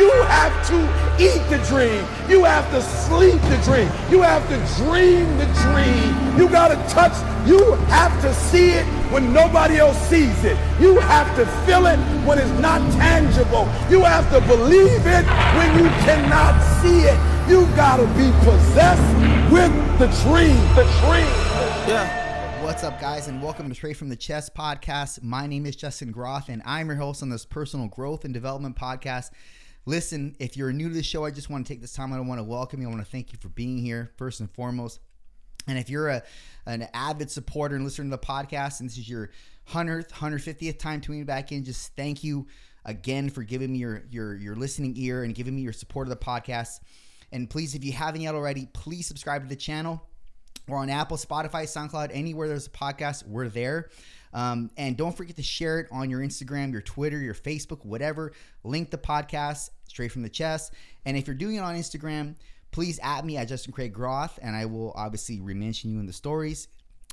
You have to eat the dream. You have to sleep the dream. You have to dream the dream. You got to touch. You have to see it when nobody else sees it. You have to feel it when it's not tangible. You have to believe it when you cannot see it. You got to be possessed with the dream. The dream. Yeah. What's up, guys, and welcome to Straight from the Chest podcast. My name is Justin Groth, and I'm your host on this personal growth and development podcast. Listen, if you're new to the show, I just want to take this time. I want to welcome you. I want to thank you for being here, first and foremost. And if you're a an avid supporter and listener to the podcast, and this is your 100th, 150th time tuning back in, just thank you again for giving me your your your listening ear and giving me your support of the podcast. And please, if you haven't yet already, please subscribe to the channel. We're on Apple, Spotify, SoundCloud, anywhere there's a podcast, we're there. Um, and don't forget to share it on your Instagram, your Twitter, your Facebook, whatever. Link the podcast straight from the chest. And if you're doing it on Instagram, please at me at Justin Craig Groth, and I will obviously re-mention you in the stories.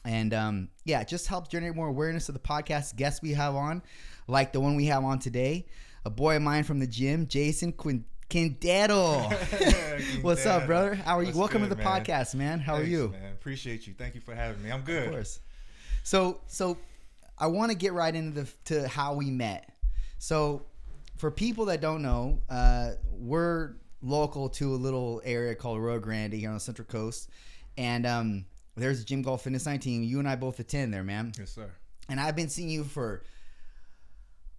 And um, yeah, it just helps generate more awareness of the podcast guests we have on, like the one we have on today, a boy of mine from the gym, Jason Quint. Quintero. What's up, brother? How are you? What's Welcome good, to the man? podcast, man. How Thanks, are you? Man, appreciate you. Thank you for having me. I'm good. Of course. So, so I want to get right into the to how we met. So, for people that don't know, uh, we're local to a little area called Arroyo Grande here on the Central Coast, and um, there's a Gym Golf Fitness 19. You and I both attend there, man. Yes, sir. And I've been seeing you for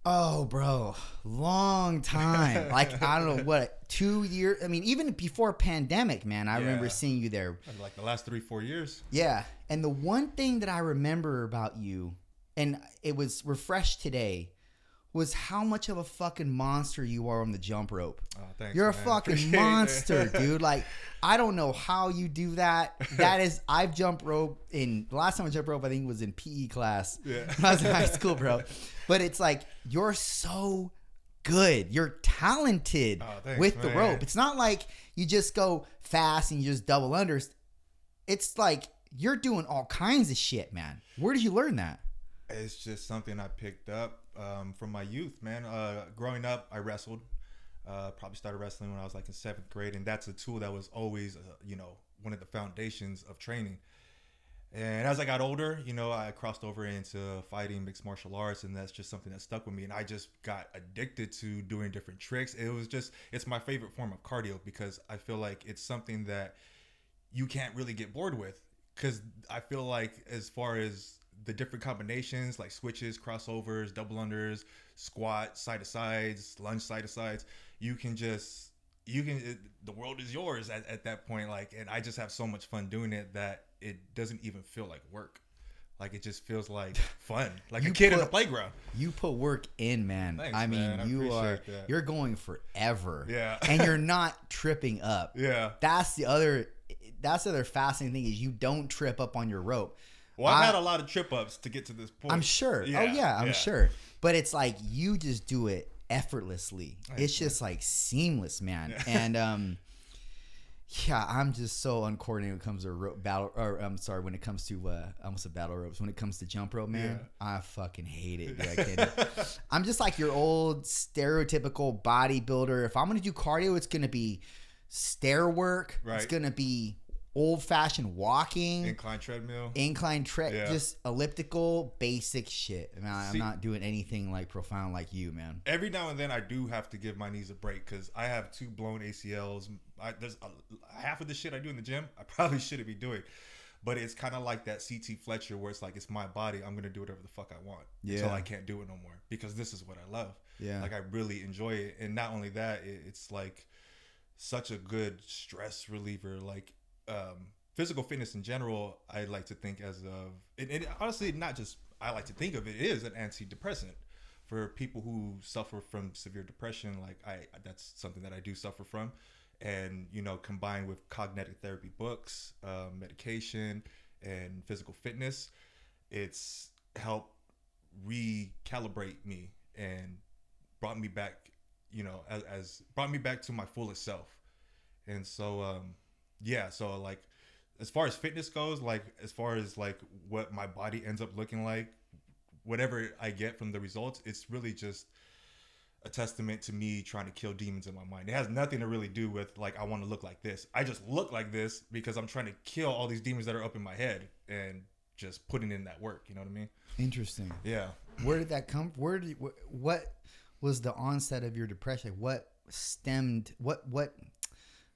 oh, bro, long time. like I don't know what two years. I mean, even before pandemic, man. I remember seeing you there. Like the last three, four years. Yeah. And the one thing that I remember about you, and it was refreshed today, was how much of a fucking monster you are on the jump rope. Oh, thanks. You're a man. fucking Appreciate monster, dude. Like, I don't know how you do that. That is, I've jumped rope in, the last time I jumped rope, I think was in PE class. Yeah. I was in high school, bro. But it's like, you're so good. You're talented Oh, thanks, with the man. rope. It's not like you just go fast and you just double unders. It's like, you're doing all kinds of shit, man. Where did you learn that? It's just something I picked up um, from my youth, man. Uh, growing up, I wrestled. Uh, probably started wrestling when I was like in seventh grade, and that's a tool that was always, uh, you know, one of the foundations of training. And as I got older, you know, I crossed over into fighting mixed martial arts, and that's just something that stuck with me. And I just got addicted to doing different tricks. It was just, it's my favorite form of cardio because I feel like it's something that you can't really get bored with. Because I feel like, as far as the different combinations like switches, crossovers, double unders, squat, side to sides, lunge side to sides, you can just, you can, it, the world is yours at, at that point. Like, and I just have so much fun doing it that it doesn't even feel like work. Like, it just feels like fun, like You a kid in a put- playground. You put work in, man. Thanks, I mean, man. I you are that. you're going forever. Yeah. and you're not tripping up. Yeah. That's the other that's the other fascinating thing is you don't trip up on your rope. Well, I've I- had a lot of trip ups to get to this point. I'm sure. oh Yeah, yeah, I'm yeah. sure. But it's like you just do it effortlessly. It's just like seamless, man. Yeah. And um yeah, I'm just so uncoordinated when it comes to rope battle or I'm sorry, when it comes to uh almost a battle ropes. When it comes to jump rope, man, I fucking hate it. Dude. I I'm just like your old stereotypical bodybuilder. If I'm gonna do cardio, it's gonna be stair work. It's gonna be old fashioned walking, Incline treadmill. incline tread, Yeah. just elliptical, basic shit. Man, I'm See- not doing anything like profound like you, man. every now and then I do have to give my knees a break because I have two blown ACLs. I, there's a, half of the shit I do in the gym I probably shouldn't be doing, but it's kind of like that CT Fletcher where it's like it's my body. I'm gonna do whatever the fuck I want until Yeah. I can't do it no more because this is what I love. Yeah. like I really enjoy it, and not only that, it, it's like such a good stress reliever. Like um, physical fitness in general, I like to think as of and, and honestly, not just I like to think of it, is an antidepressant for people who suffer from severe depression. Like I, that's something that I do suffer from, and you know, combined with cognitive therapy books, um, medication, and physical fitness, it's helped recalibrate me and brought me back you know as, as brought me back to my fullest self and so um yeah so like as far as fitness goes like as far as like what my body ends up looking like whatever i get from the results it's really just a testament to me trying to kill demons in my mind. It has nothing to really do with like I want to look like this. I just look like this because I'm trying to kill all these demons that are up in my head and just putting in that work. You know what I mean? Interesting. Yeah. Where did that come? Where did what was the onset of your depression? What stemmed? What what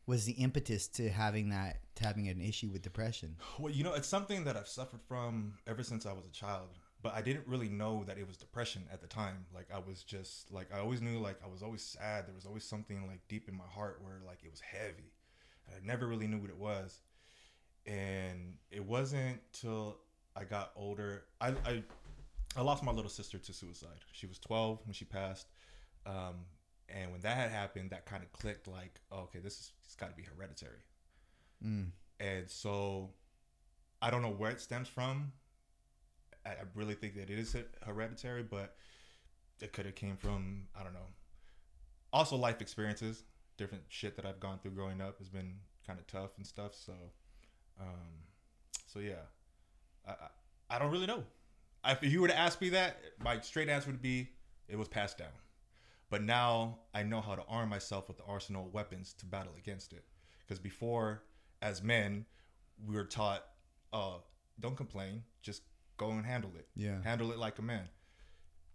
was the impetus to having that to having an issue with depression? Well, you know, it's something that I've suffered from ever since I was a child, but I didn't really know that it was depression at the time. Like I was just like I always knew like I was always sad. There was always something like deep in my heart where like it was heavy. And I never really knew what it was. And it wasn't till I got older. I I, I lost my little sister to suicide. She was 12 when she passed. Um, and when that had happened, that kind of clicked like, okay, this is it's got to be hereditary. Mm. And so I don't know where it stems from. I, I really think that it is hereditary, but it could have came from I don't know. Also, life experiences, different shit that I've gone through growing up has been kind of tough and stuff. So, um, so yeah, I, I I don't really know. If you were to ask me that, my straight answer would be it was passed down. But now I know how to arm myself with the arsenal of weapons to battle against it. Because before, as men, we were taught, uh, don't complain, just go and handle it. Yeah. Handle it like a man.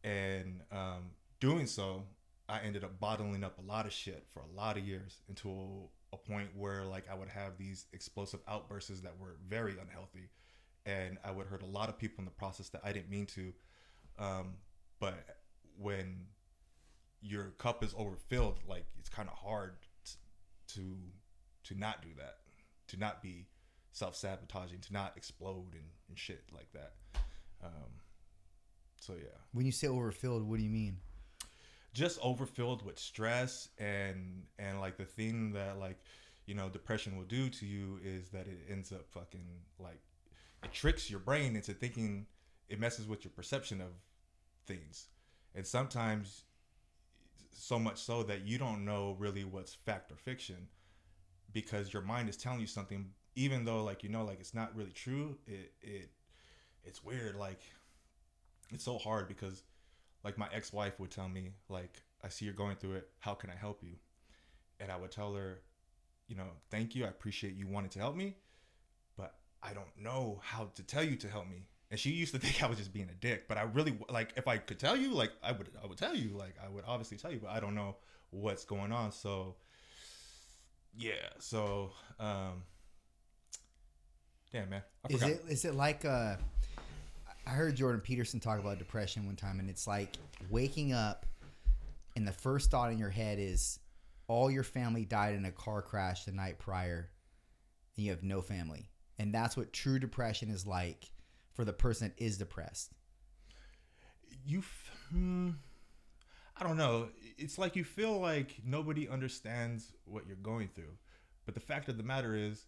And um, doing so, I ended up bottling up a lot of shit for a lot of years until a point where like I would have these explosive outbursts that were very unhealthy, and I would hurt a lot of people in the process that I didn't mean to. Um, but when your cup is overfilled, like it's kind of hard to to not do that, to not be self sabotaging, to not explode and, and shit like that. Um, so yeah, When you say overfilled, what do you mean? just overfilled with stress and and like the thing that like you know depression will do to you is that it ends up fucking like it tricks your brain into thinking it messes with your perception of things and sometimes so much so that you don't know really what's fact or fiction because your mind is telling you something even though like you know like it's not really true it it it's weird like it's so hard because like my ex-wife would tell me like i see you're going through it. How can i help you? And i would tell her you know thank you. I appreciate you wanting to help me but i don't know how to tell you to help me and she used to think i was just being a dick but i really like if i could tell you like i would i would tell you like i would obviously tell you but i don't know what's going on so yeah so um damn man I Is forgot. it is it like uh I heard Jordan Peterson talk about depression one time and it's like waking up and the first thought in your head is all your family died in a car crash the night prior and you have no family. And that's what true depression is like for the person that is depressed. you f- hmm, i don't know. It's like you feel like nobody understands what you're going through but the fact of the matter is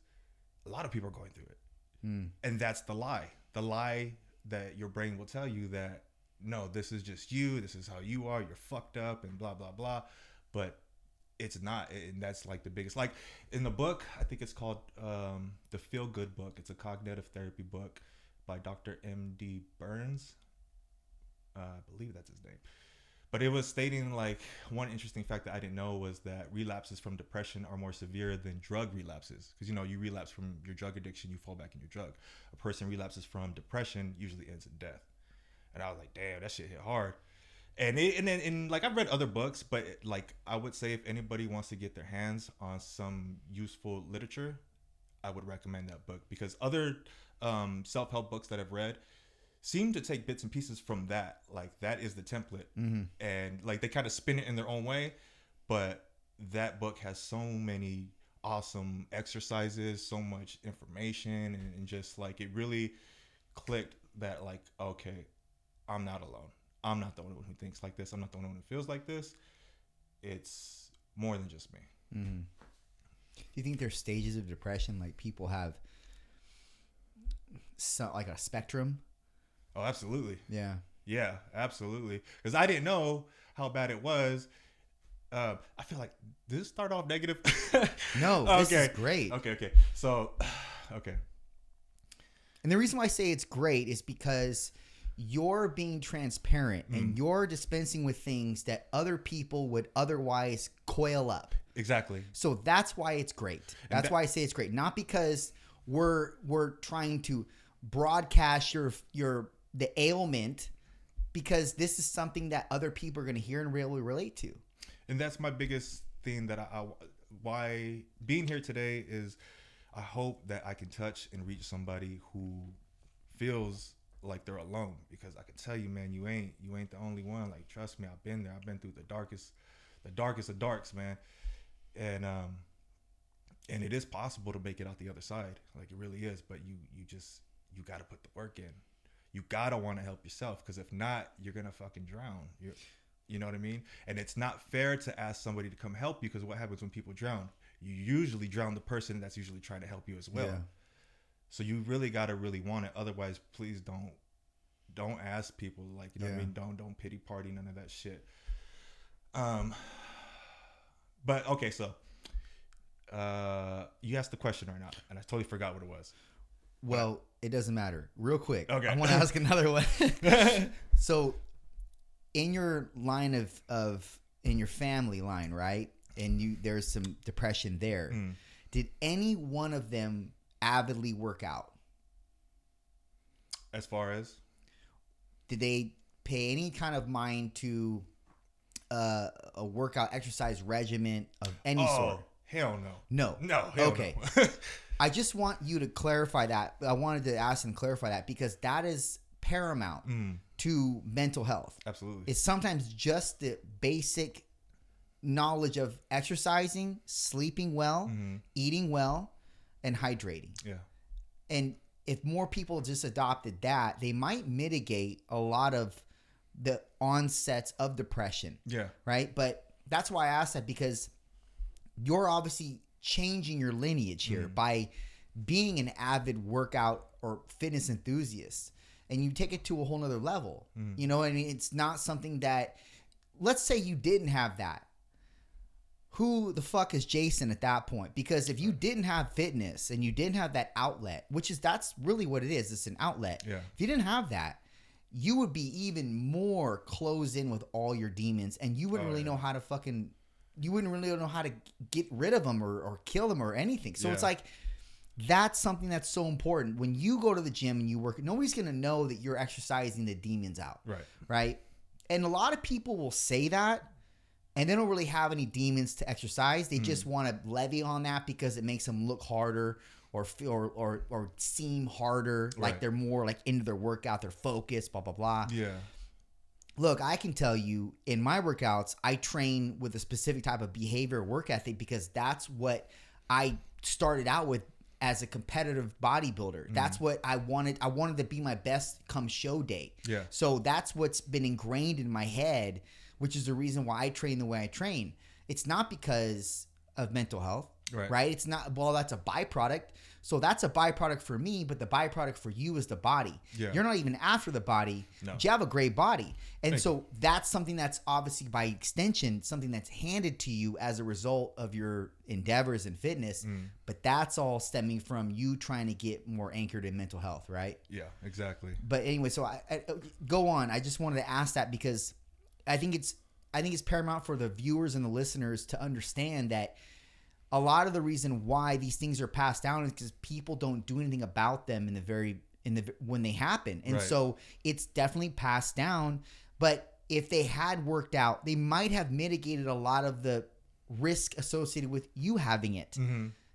a lot of people are going through it. Hmm. and that's the lie. The lie that your brain will tell you that no this is just you this is how you are you're fucked up and blah blah blah. But it's not and that's like the biggest like in the book i think it's called um, the feel good book. It's a cognitive therapy book by dr md burns uh, I believe that's his name. But it was stating like one interesting fact that I didn't know was that relapses from depression are more severe than drug relapses. Because you know, you relapse from your drug addiction, you fall back in your drug. A person relapses from depression usually ends in death. And I was like, damn, that shit hit hard. And it, and then and like I've read other books, but it, like I would say if anybody wants to get their hands on some useful literature, I would recommend that book because other um, self help books that I've read seem to take bits and pieces from that. Like that is the template, Mm-hmm. and like they kind of spin it in their own way. But that book has so many awesome exercises, so much information, and, and just like it really clicked that like okay, I'm not alone. I'm not the only one who thinks like this. I'm not the only one who feels like this. It's more than just me. Mm-hmm. Do you think there's stages of depression like people have so, like a spectrum? Oh, absolutely. Yeah. Yeah, absolutely. Because I didn't know how bad it was. Uh, I feel like did it start off negative? No, this is great. Okay, okay. So, okay. And the reason why I say it's great is because you're being transparent Mm. and you're dispensing with things that other people would otherwise coil up. Exactly. So that's why it's great. That's that- why I say it's great. Not because we're we're trying to broadcast your your the ailment because this is something that other people are going to hear and really relate to. and that's my biggest thing that I, I why being here today is I hope that I can touch and reach somebody who feels like they're alone because I can tell you man you ain't you ain't the only one. Like trust me I've been there. I've been through the darkest the darkest of darks man. And um and it is possible to make it out the other side. Like it really is. But you you just you got to put the work in. You gotta want to help yourself because if not you're gonna fucking drown. You're you know what i mean? And it's not fair to ask somebody to come help you because what happens when people drown? You usually drown the person that's usually trying to help you as well. Yeah. so you really gotta really want it. Otherwise please don't don't ask people like you know what i mean? Don't don't pity party none of that shit. Um but okay so uh you asked the question right now and i totally forgot what it was Well, it doesn't matter. Real quick. Okay. I want to ask another one. so in your line of of in your family line, right? And you there's some depression there. Mm. Did any one of them avidly work out? as far as Did they pay any kind of mind to uh, a workout exercise regimen of any sort? oh hell no No. no hell Okay. no. I just want you to clarify that. I wanted to ask and clarify that because that is paramount Mm, to mental health. absolutely It's sometimes just the basic knowledge of exercising, sleeping well, Mhm. eating well, and hydrating. yeah And if more people just adopted that, they might mitigate a lot of the onsets of depression, yeah right? But that's why I asked that because you're obviously changing your lineage here mm-hmm. by being an avid workout or fitness enthusiast and you take it to a whole nother level mm. you know and it's not something that let's say you didn't have that. Who the fuck is jason at that point? Because if you didn't have fitness and you didn't have that outlet which is that's really what it is it's an outlet. Yeah. if you didn't have that you would be even more closed in with all your demons and you wouldn't Oh, really yeah. know how to fucking you wouldn't really know how to get rid of them or, or kill them or anything. So it's like that's something that's so important. When you go to the gym and you work nobody's to know that you're exercising the demons out. Right. Right? And a lot of people will say that and they don't really have any demons to exercise. Hmm. they just want to levy on that because it makes them look harder or feel or or, or seem harder. Like they're more like into their workout they're focused blah blah blah. Yeah look i can tell you in my workouts i train with a specific type of behavior work ethic because that's what i started out with as a competitive bodybuilder Mm-hmm. that's what i wanted i wanted to be my best come show day Yeah. so that's what's been ingrained in my head which is the reason why i train the way i train it's not because of mental health Right. it's not well that's a byproduct so that's a byproduct for me but the byproduct for you is the body. Yeah. you're not even after the body. No. you have a great body. And Thank so that's something that's obviously by extension something that's handed to you as a result of your endeavors in fitness Mm. but that's all stemming from you trying to get more anchored in mental health right? Yeah exactly. But anyway so I, I go on. I just wanted to ask that because i think it's i think it's paramount for the viewers and the listeners to understand that a lot of the reason why these things are passed down is because people don't do anything about them in the very in the when they happen and Right. so it's definitely passed down but if they had worked out they might have mitigated a lot of the risk associated with you having it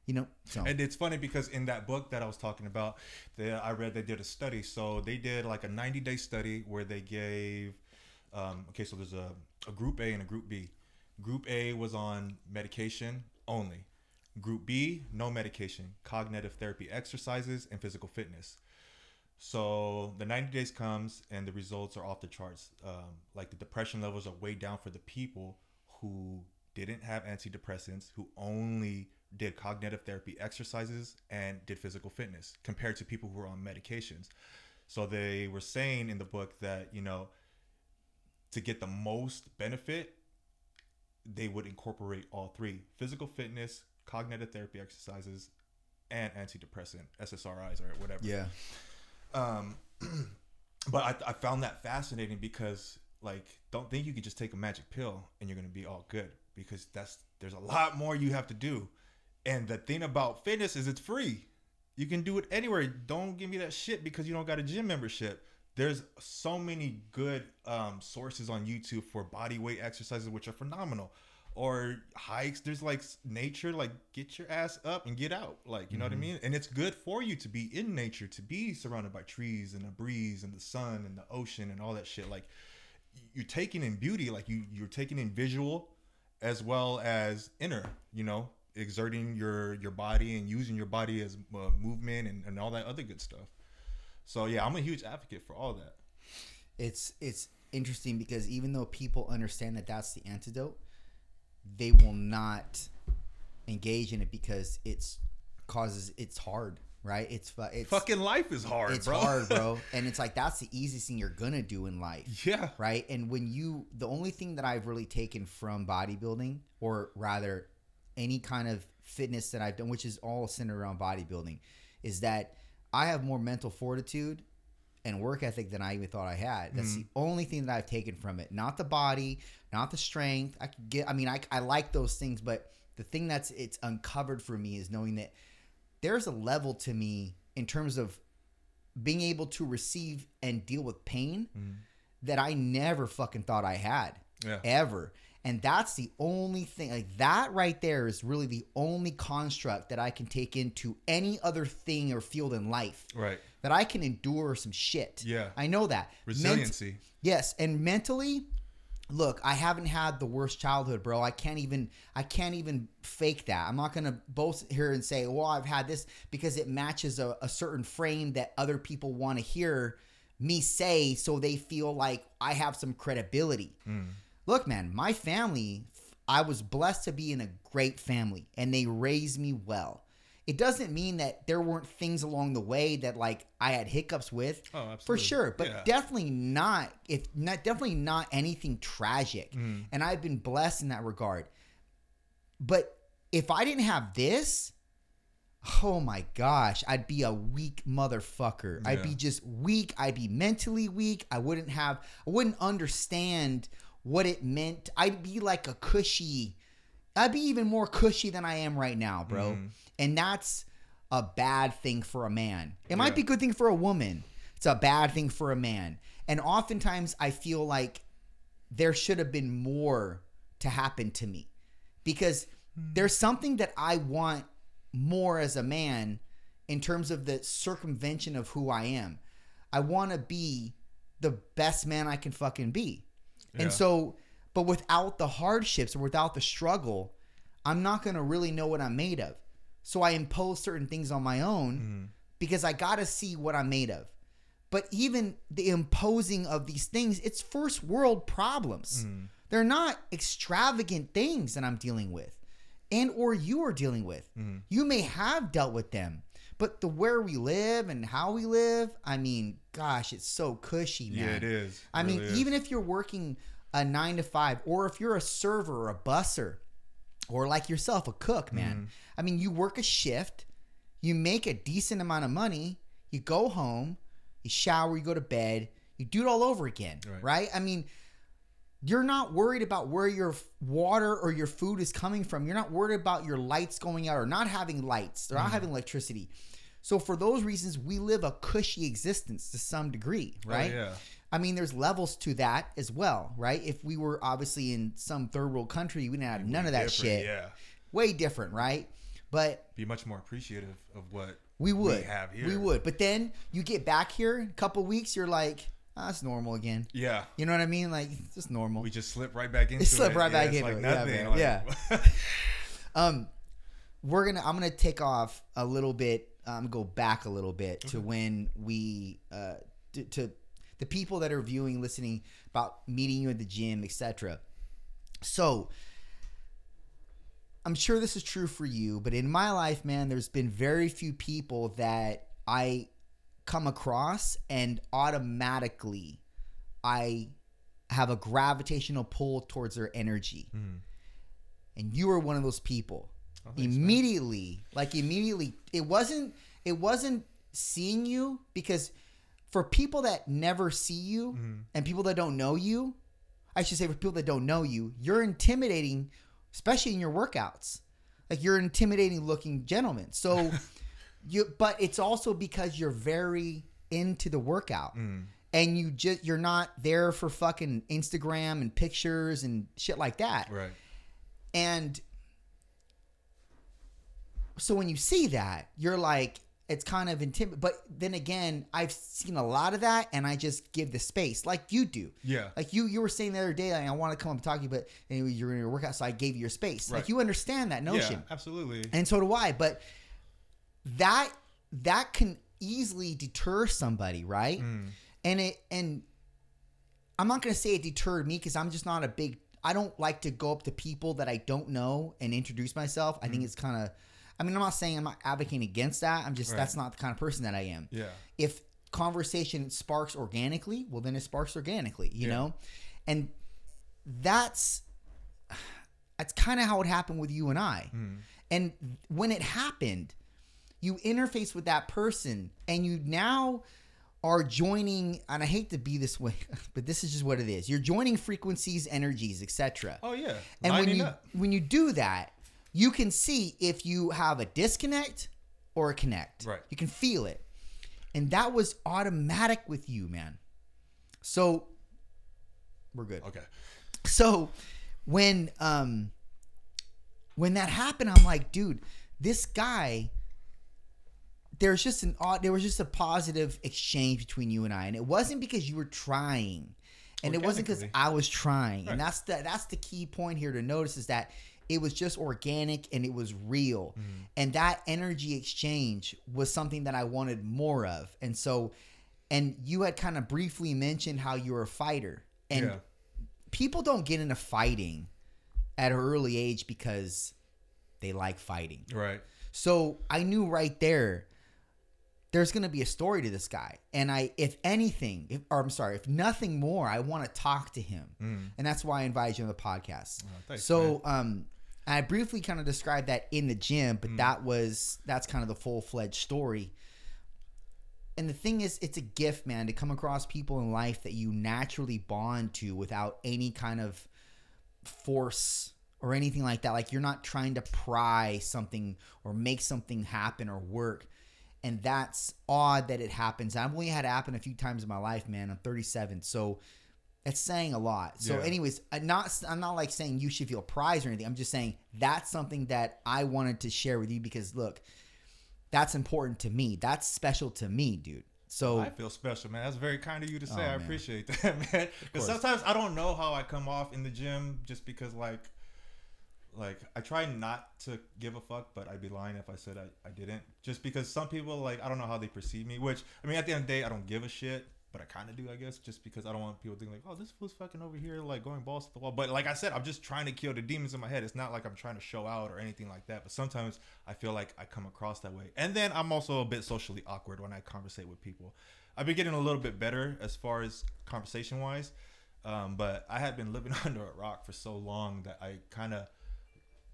you know so And it's funny because in that book that I was talking about, they, I read they did a study. So they did like a 90 day study where they gave, um, okay, so there's a, a group A and a group B. Group A was on medication only. Group B, no medication, cognitive therapy exercises, and physical fitness. So the 90 days comes and the results are off the charts. Um, like the depression levels are way down for the people who didn't have antidepressants, who only did cognitive therapy exercises and did physical fitness compared to people who were on medications. So they were saying in the book that, you know, to get the most benefit, they would incorporate all three physical fitness, cognitive therapy exercises, and antidepressant, SSRIs or whatever. yeah. Um, but I, I found that fascinating because like don't think you can just take a magic pill and you're gonna be all good because that's there's a lot more you have to do. And the thing about fitness is it's free. You can do it anywhere. Don't give me that shit because you don't got a gym membership there's so many good um, sources on youtube for body weight exercises which are phenomenal. Or hikes there's like nature like get your ass up and get out like you know what i mean? And it's good for you to be in nature to be surrounded by trees and a breeze and the sun and the ocean and all that shit. Like you're taking in beauty like you you're taking in visual as well as inner you know exerting your your body and using your body as uh, movement and, and all that other good stuff so yeah i'm a huge advocate for all that it's it's interesting because even though people understand that that's the antidote, they will not engage in it because it's causes it's hard, right? It's uh, it's fucking life is hard it's bro hard, bro, and it's like that's the easiest thing you're gonna do in life. yeah right? And when you, the only thing that I've really taken from bodybuilding, or rather any kind of fitness that I've done, which is all centered around bodybuilding, is that I have more mental fortitude and work ethic than I even thought I had. That's mm-hmm. the only thing that I've taken from it. Not the body, not the strength. I could get, I mean, I, I like those things, but the thing that's it's uncovered for me is knowing that there's a level to me in terms of being able to receive and deal with pain mm-hmm. that I never fucking thought I had Yeah. ever. And that's the only thing, like that right there is really the only construct that I can take into any other thing or field in life. right That I can endure some shit. Yeah. I know that. Ment- resiliency yes. And mentally, look, I haven't had the worst childhood, bro. I can't even I can't even fake that. I'm not gonna boast here and say, well, I've had this because it matches a, a certain frame that other people want to hear me say so they feel like I have some credibility. Mm. Look, man, my family, I was blessed to be in a great family and they raised me well. It doesn't mean that there weren't things along the way that like I had hiccups with. Oh, For sure, but Yeah. definitely not if not definitely not anything tragic. Mm. And I've been blessed in that regard. But if I didn't have this, oh my gosh, I'd be a weak motherfucker. I'd be just weak. I'd be mentally weak. I wouldn't have I wouldn't understand what it meant. I'd be like a cushy I'd be even more cushy than I am right now, bro. Mm. And that's a bad thing for a man. It might be a good thing for a woman. It's a bad thing for a man. And oftentimes I feel like there should have been more to happen to me because there's something that I want more as a man in terms of the circumvention of who I am. I want to be the best man I can fucking be. Yeah. And so, but without the hardships or without the struggle, I'm not going to really know what I'm made of. So I impose certain things on my own mm-hmm. because I got to see what I'm made of. But even the imposing of these things, it's first world problems. Mm-hmm. They're not extravagant things that I'm dealing with and or you are dealing with. Mm-hmm. You may have dealt with them, but the where we live and how we live, I mean, gosh, it's so cushy, man. Yeah, it is. I It mean, is. even if you're working a nine to five, or if you're a server or a busser, or like yourself, a cook, man. Mm-hmm. I mean, you work a shift, you make a decent amount of money, you go home, you shower, you go to bed, you do it all over again, Right. right? I mean, you're not worried about where your water or your food is coming from. You're not worried about your lights going out or not having lights or not Mm-hmm. having electricity. So for those reasons, we live a cushy existence to some degree, Oh, right? yeah. I mean, there's levels to that as well, right? If we were obviously in some third world country, we didn't have none of that shit. Yeah. Way different, right? But Be much more appreciative of what we would. have here. We would. But then you get back here, a couple weeks, you're like, ah, it's normal again. Yeah. You know what I mean? Like, it's just normal. We just slip right back into slip it. right Yeah, back into like it. Yeah, Nothing. man. like- Yeah. um, we're gonna. I'm gonna take off a little bit. Um, go back a little bit to when we uh to, to the people that are viewing, listening about meeting you at the gym, etc. So. I'm sure this is true for you, but in my life, man, there's been very few people that I come across and automatically I have a gravitational pull towards their energy. And you were one of those people. Oh, immediately, like immediately, it wasn't it wasn't seeing you because for people that never see you Mm-hmm. and people that don't know you, I should say for people that don't know you, you're intimidating, especially in your workouts. Like you're an intimidating looking gentleman. So you but it's also because you're very into the workout. Mm. And you just you're not there for fucking Instagram and pictures and shit like that. Right. And so when you see that, you're like, it's kind of intimidating. But then again, I've seen a lot of that, and I just give the space, like you do. Yeah. Like you, you were saying the other day, like, I want to come up and talk to you, but anyway, you're in your workout, so I gave you your space. Like you understand that notion, Yeah, absolutely. and so do I. But that that can easily deter somebody, right? Mm. And it and I'm not gonna say it deterred me because I'm just not a big. I don't like to go up to people that I don't know and introduce myself. I think Mm. it's kind of. I mean, I'm not saying I'm not advocating against that. I'm just Right. that's not the kind of person that I am. Yeah. If conversation sparks organically, well, then it sparks organically, you Yeah. know, and that's that's kind of how it happened with you and I. Mm. And when it happened, you interface with that person and you now are joining and I hate to be this way, but this is just what it is. You're joining frequencies, energies, etc. Oh yeah. and when you up. when you do that, you can see if you have a disconnect or a connect. Right. You can feel it. And that was automatic with you, man. So we're good. Okay. So when um when that happened, I'm like, dude, this guy there's just an odd there was just a positive exchange between you and I. And it wasn't because you were trying. And it wasn't because I was trying. Right. And that's the that's the key point here to notice is that it was just organic and it was real. Mm-hmm. And that energy exchange was something that I wanted more of. And so and you had kind of briefly mentioned how you were a fighter. And yeah. people don't get into fighting at an early age because they like fighting. Right. So I knew right there there's going to be a story to this guy. And I if anything, if, or I'm sorry, if nothing more, I want to talk to him. And that's why I invited you on the podcast. Mm. Oh, thanks, so um I briefly kind of described that in the gym, Mm. but that was that's kind of the full-fledged story. And the thing is, it's a gift, man, to come across people in life that you naturally bond to without any kind of force or anything like that. Like you're not trying to pry something or make something happen or work. And that's odd that it happens. I've only had it happen a few times in my life, man. I'm 37, so it's saying a lot. So, Yeah. anyways, I'm not I'm not like saying you should feel prize or anything. I'm just saying that's something that I wanted to share with you because look, that's important to me. That's special to me, dude. So I feel special, man. That's very kind of you to oh, say. Oh, I appreciate that, man. Because sometimes I don't know how I come off in the gym just because, like, like I try not to give a fuck, but I'd be lying if I said I, I didn't. Just because some people, like, I don't know how they perceive me. Which I mean, at the end of the day, I don't give a shit, but I kind of do, I guess, just because I don't want people thinking like, oh, this fool's fucking over here, like going balls to the wall. But like I said, I'm just trying to kill the demons in my head. It's not like I'm trying to show out or anything like that. But sometimes I feel like I come across that way. And then I'm also a bit socially awkward when I conversate with people. I've been getting a little bit better as far as conversation wise. Um, but I had been living under a rock for so long that I kind of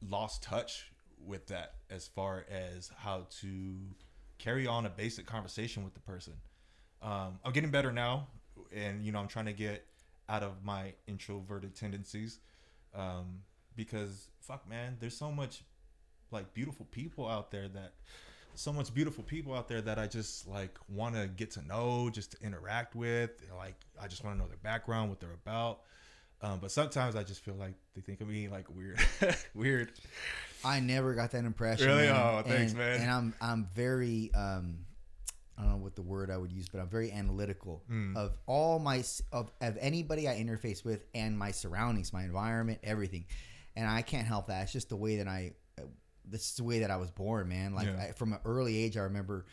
lost touch with that as far as how to carry on a basic conversation with the person. Um, I'm getting better now, and you know I'm trying to get out of my introverted tendencies um, because fuck man, there's so much like beautiful people out there that so much beautiful people out there that I just like want to get to know, just to interact with. Like I just want to know their background, what they're about. Um, but sometimes I just feel like they think of me like weird, weird. I never got that impression. Really? man. Oh, thanks, and, man. And I'm I'm very um I don't know what the word I would use, but I'm very analytical Hmm. of all my of of anybody I interface with and my surroundings, my environment, everything. And I can't help that. It's just the way that I uh, this is the way that I was born, man. Like Yeah. I, from an early age I remember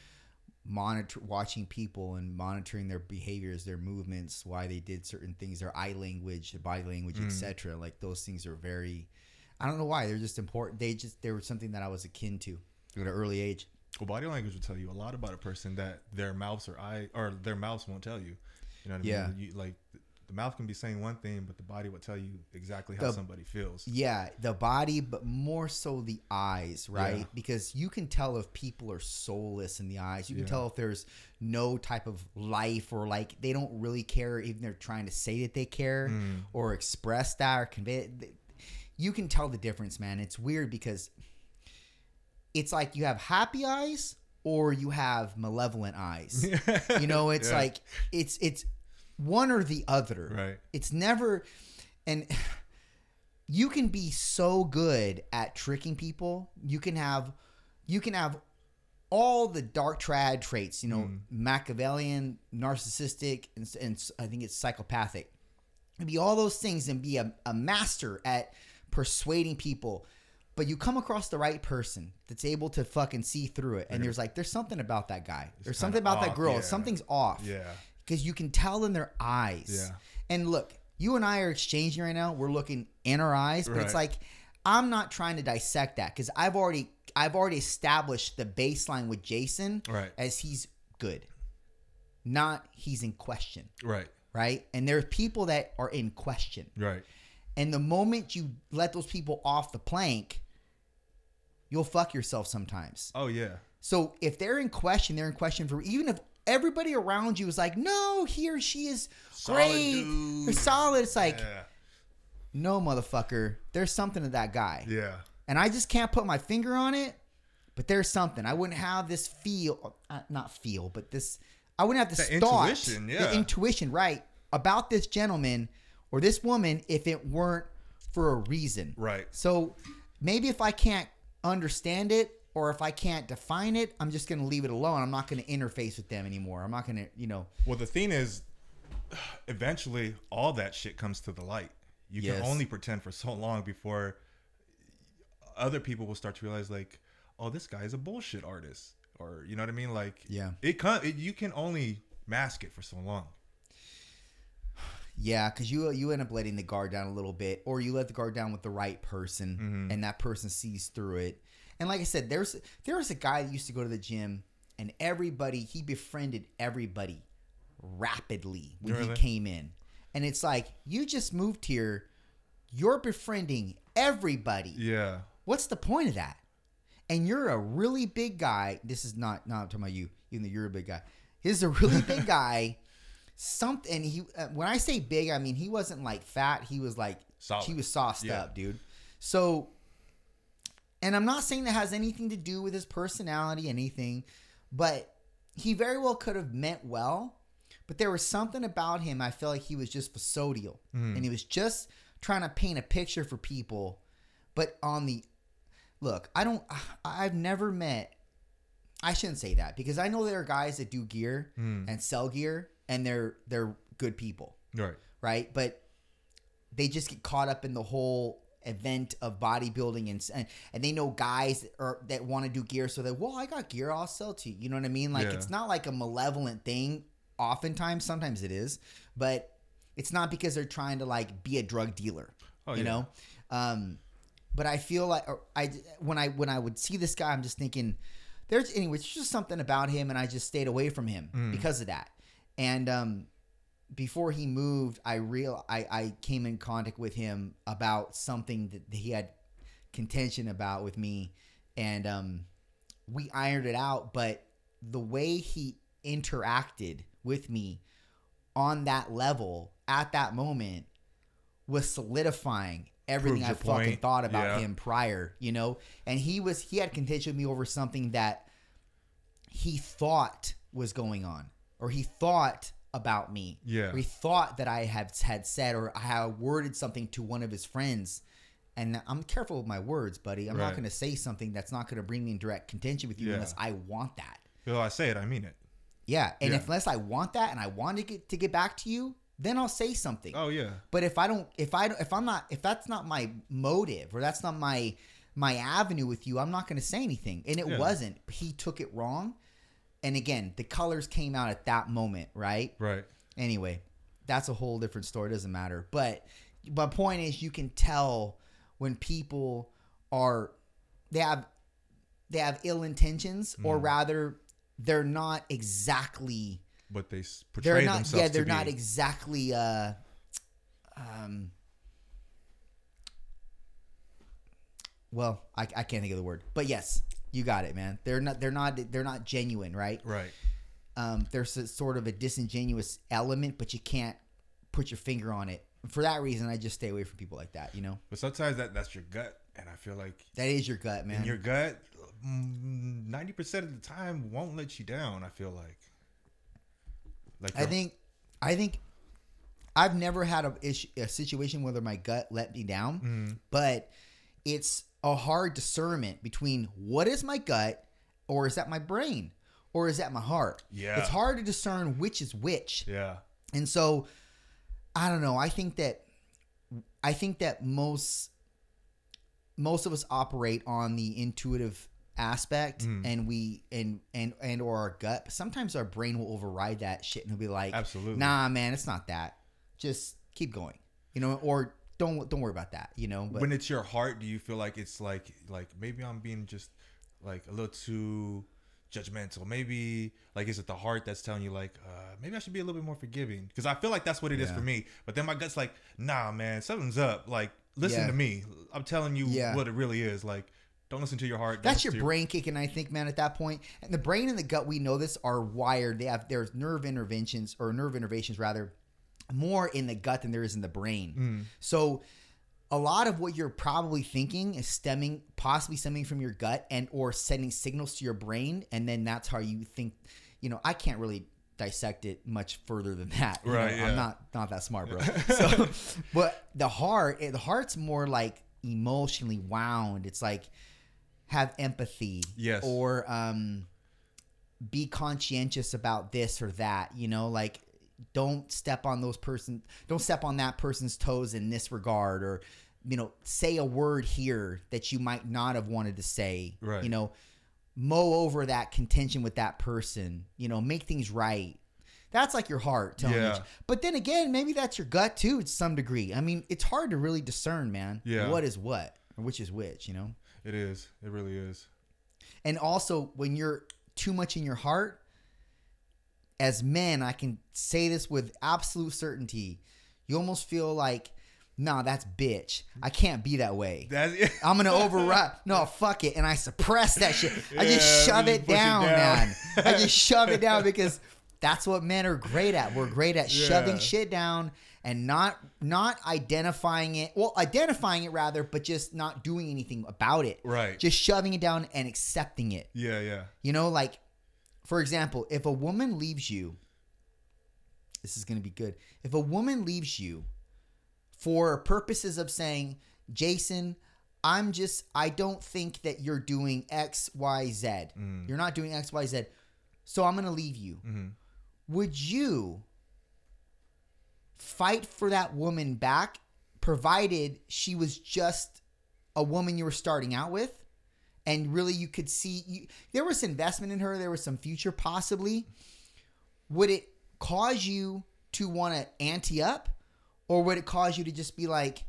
monitor watching people and monitoring their behaviors, their movements, why they did certain things, their eye language, their body language, Mm. etc. Like those things are very I don't know why. They're just important. They just they were something that I was akin to at an early age. Well, body language will tell you a lot about a person that their mouths or eye or their mouths won't tell you. You know what I Yeah. mean? You, like the mouth can be saying one thing, but the body will tell you exactly how The- somebody feels. Yeah, the body, but more so the eyes, right? Yeah. Because you can tell if people are soulless in the eyes. You can Yeah. tell if there's no type of life or like they don't really care, even they're trying to say that they care Mm. or express that or convey it. You can tell the difference, man. It's weird because it's like you have happy eyes or you have malevolent eyes. you know, it's Yeah. like it's it's one or the other. Right. It's never and you can be so good at tricking people. You can have you can have all the dark trad traits, you know, Mm. Machiavellian, narcissistic, and, and I think it's psychopathic. Be all those things and be a, a master at persuading people. But you come across the right person that's able to fucking see through it. And there's like, there's something about that guy. There's something about that girl. yeah. Something's off Yeah. Because you can tell in their eyes. Yeah. And look, you and I are exchanging right now. We're looking in our eyes, but it's like I'm not trying to dissect that because I've already I've already established the baseline with Jason Right. as he's good, not he's in question, Right. right? And there are people that are in question, Right. and the moment you let those people off the plank, you'll fuck yourself sometimes. Oh yeah. So if they're in question, they're in question for even if everybody around you is like, no, he or she is Solid great, dude." they're solid. It's like, Yeah. no, motherfucker, there's something to that guy, Yeah. and I just can't put my finger on it. But there's something. I wouldn't have this feel, uh, not feel, but this. I wouldn't have this The thought, intuition, the yeah. intuition, right, about this gentleman or this woman if it weren't for a reason. Right. So maybe if I can't understand it or if I can't define it, I'm just going to leave it alone. I'm not going to interface with them anymore. I'm not going to, you know, Well, the thing is, eventually, all that shit comes to the light. You Yes. can only pretend for so long before other people will start to realize, like, oh, this guy is a bullshit artist, or you know what I mean? Like, Yeah. it can it, You can only mask it for so long. yeah, because you you end up letting the guard down a little bit, or you let the guard down with the right person, Mm-hmm. and that person sees through it. And like I said, there's there was a guy that used to go to the gym, and everybody he befriended everybody rapidly when he came in, and it's like you just moved here, you're befriending everybody. Yeah. What's the point of that? And you're a really big guy. This is not not I'm talking about you, even though you're a big guy. He's a really big guy. Something he uh, when I say big, I mean he wasn't like fat. He was like Solid. he was sauced Yeah. up, dude. So, and I'm not saying that has anything to do with his personality, anything, but he very well could have meant well. But there was something about him. I felt like he was just facetial, mm-hmm. and he was just trying to paint a picture for people. But on the look, I don't. I've never met. I shouldn't say that because I know there are guys that do gear mm. and sell gear, and they're they're good people Right. right? But they just get caught up in the whole event of bodybuilding and and, and they know guys that, are, that want to do gear, so they well, I got gear, I'll sell to you. You know what I mean? Like Yeah. it's not like a malevolent thing. Oftentimes, sometimes it is, but it's not because they're trying to like be a drug dealer. Oh, you yeah. know. Um, but I feel like or I when I when I would see this guy, I'm just thinking there's anyway, it's just something about him, and I just stayed away from him Mm. because of that. And um, before he moved, I real I, I came in contact with him about something that he had contention about with me, and um, we ironed it out. But the way he interacted with me on that level at that moment was solidifying everything I fucking point. thought about Yeah. him prior, you know. And he was he had contention with me over something that he thought was going on, or he thought about me, Yeah. or he thought that I had had said or I had worded something to one of his friends. And I'm careful with my words, buddy. I'm not going to say something that's not going to bring me in direct contention with you Yeah. unless I want that. If I say it, I mean it. Yeah, and Yeah. if unless I want that and I want to get to get back to you, then I'll say something. Oh yeah. But if I don't, if I don't, if I'm not, if that's not my motive or that's not my my avenue with you, I'm not going to say anything. And it Yeah. wasn't. He took it wrong. And again, the colors came out at that moment, right? Right. Anyway, that's a whole different story. It doesn't matter. But my point is, you can tell when people are they have they have ill intentions, Mm. or rather, they're not exactly But they s- they're portray not themselves yeah they're not be. exactly uh um well I, I can't think of the word but yes you got it man they're not they're not they're not genuine right Right. um there's a sort of a disingenuous element but you can't put your finger on it for that reason i just stay away from people like that you know But sometimes that that's your gut, and I feel like that is your gut man and your gut, ninety percent of the time, won't let you down. I feel like. Like I think, I think, I've never had a, issue, a situation where my gut let me down, Mm-hmm. but it's a hard discernment between what is my gut, or is that my brain, or is that my heart? Yeah. it's hard to discern which is which, Yeah. and so I don't know. I think that I think that most most of us operate on the intuitive aspect Mm. and we and and and or our gut but sometimes our brain will override that shit and it'll be like Absolutely. nah man it's not that just keep going you know or don't don't worry about that you know but when it's your heart, do you feel like it's like like maybe I'm being just like a little too judgmental? Maybe like is it the heart that's telling you like uh, maybe I should be a little bit more forgiving? Because I feel like that's what it is Yeah. for me. But then my gut's like, nah, man, something's up. Like listen Yeah. to me. I'm telling you Yeah. what it really is. Like don't listen to your heart. That's your to brain kicking, I think, man. At that point, and the brain and the gut, we know this, are wired. They have there's nerve interventions or nerve innervations rather, more in the gut than there is in the brain. Mm. So, a lot of what you're probably thinking is stemming, possibly stemming from your gut, and or sending signals to your brain, and then that's how you think. You know, I can't really dissect it much further than that. you know. Right, yeah. I'm not not that smart, bro. so, but the heart, the heart's more like emotionally wound. It's like have empathy Yes. or um be conscientious about this or that you know like don't step on those person don't step on that person's toes in this regard or you know say a word here that you might not have wanted to say Right. you know mow over that contention with that person you know make things right that's like your heart telling Yeah. you but then again maybe that's your gut too to some degree i mean it's hard to really discern man Yeah. what is what or which is which you know It is. It really is. and also, when you're too much in your heart, as men, I can say this with absolute certainty. You almost feel like, nah, that's bitch. I can't be that way. That's I'm gonna override. No, fuck it, and I suppress that shit. I just shove just it push it down, down. man. I just shove it down because that's what men are great at. We're great at shoving shit down and not not identifying it. Well, identifying it rather, but just not doing anything about it. Right. Just shoving it down and accepting it. yeah, yeah. You know, like for example, if a woman leaves you, this is going to be good. If a woman leaves you for purposes of saying, Jason, I'm just, I don't think that you're doing X, Y, Z. Mm. You're not doing X, Y, Z. So I'm going to leave you. Mhm. Would you fight for that woman back, provided she was just a woman you were starting out with? And really you could see you, there was investment in her there was some future possibly. Would it cause you to want to ante up or would it cause you to just be like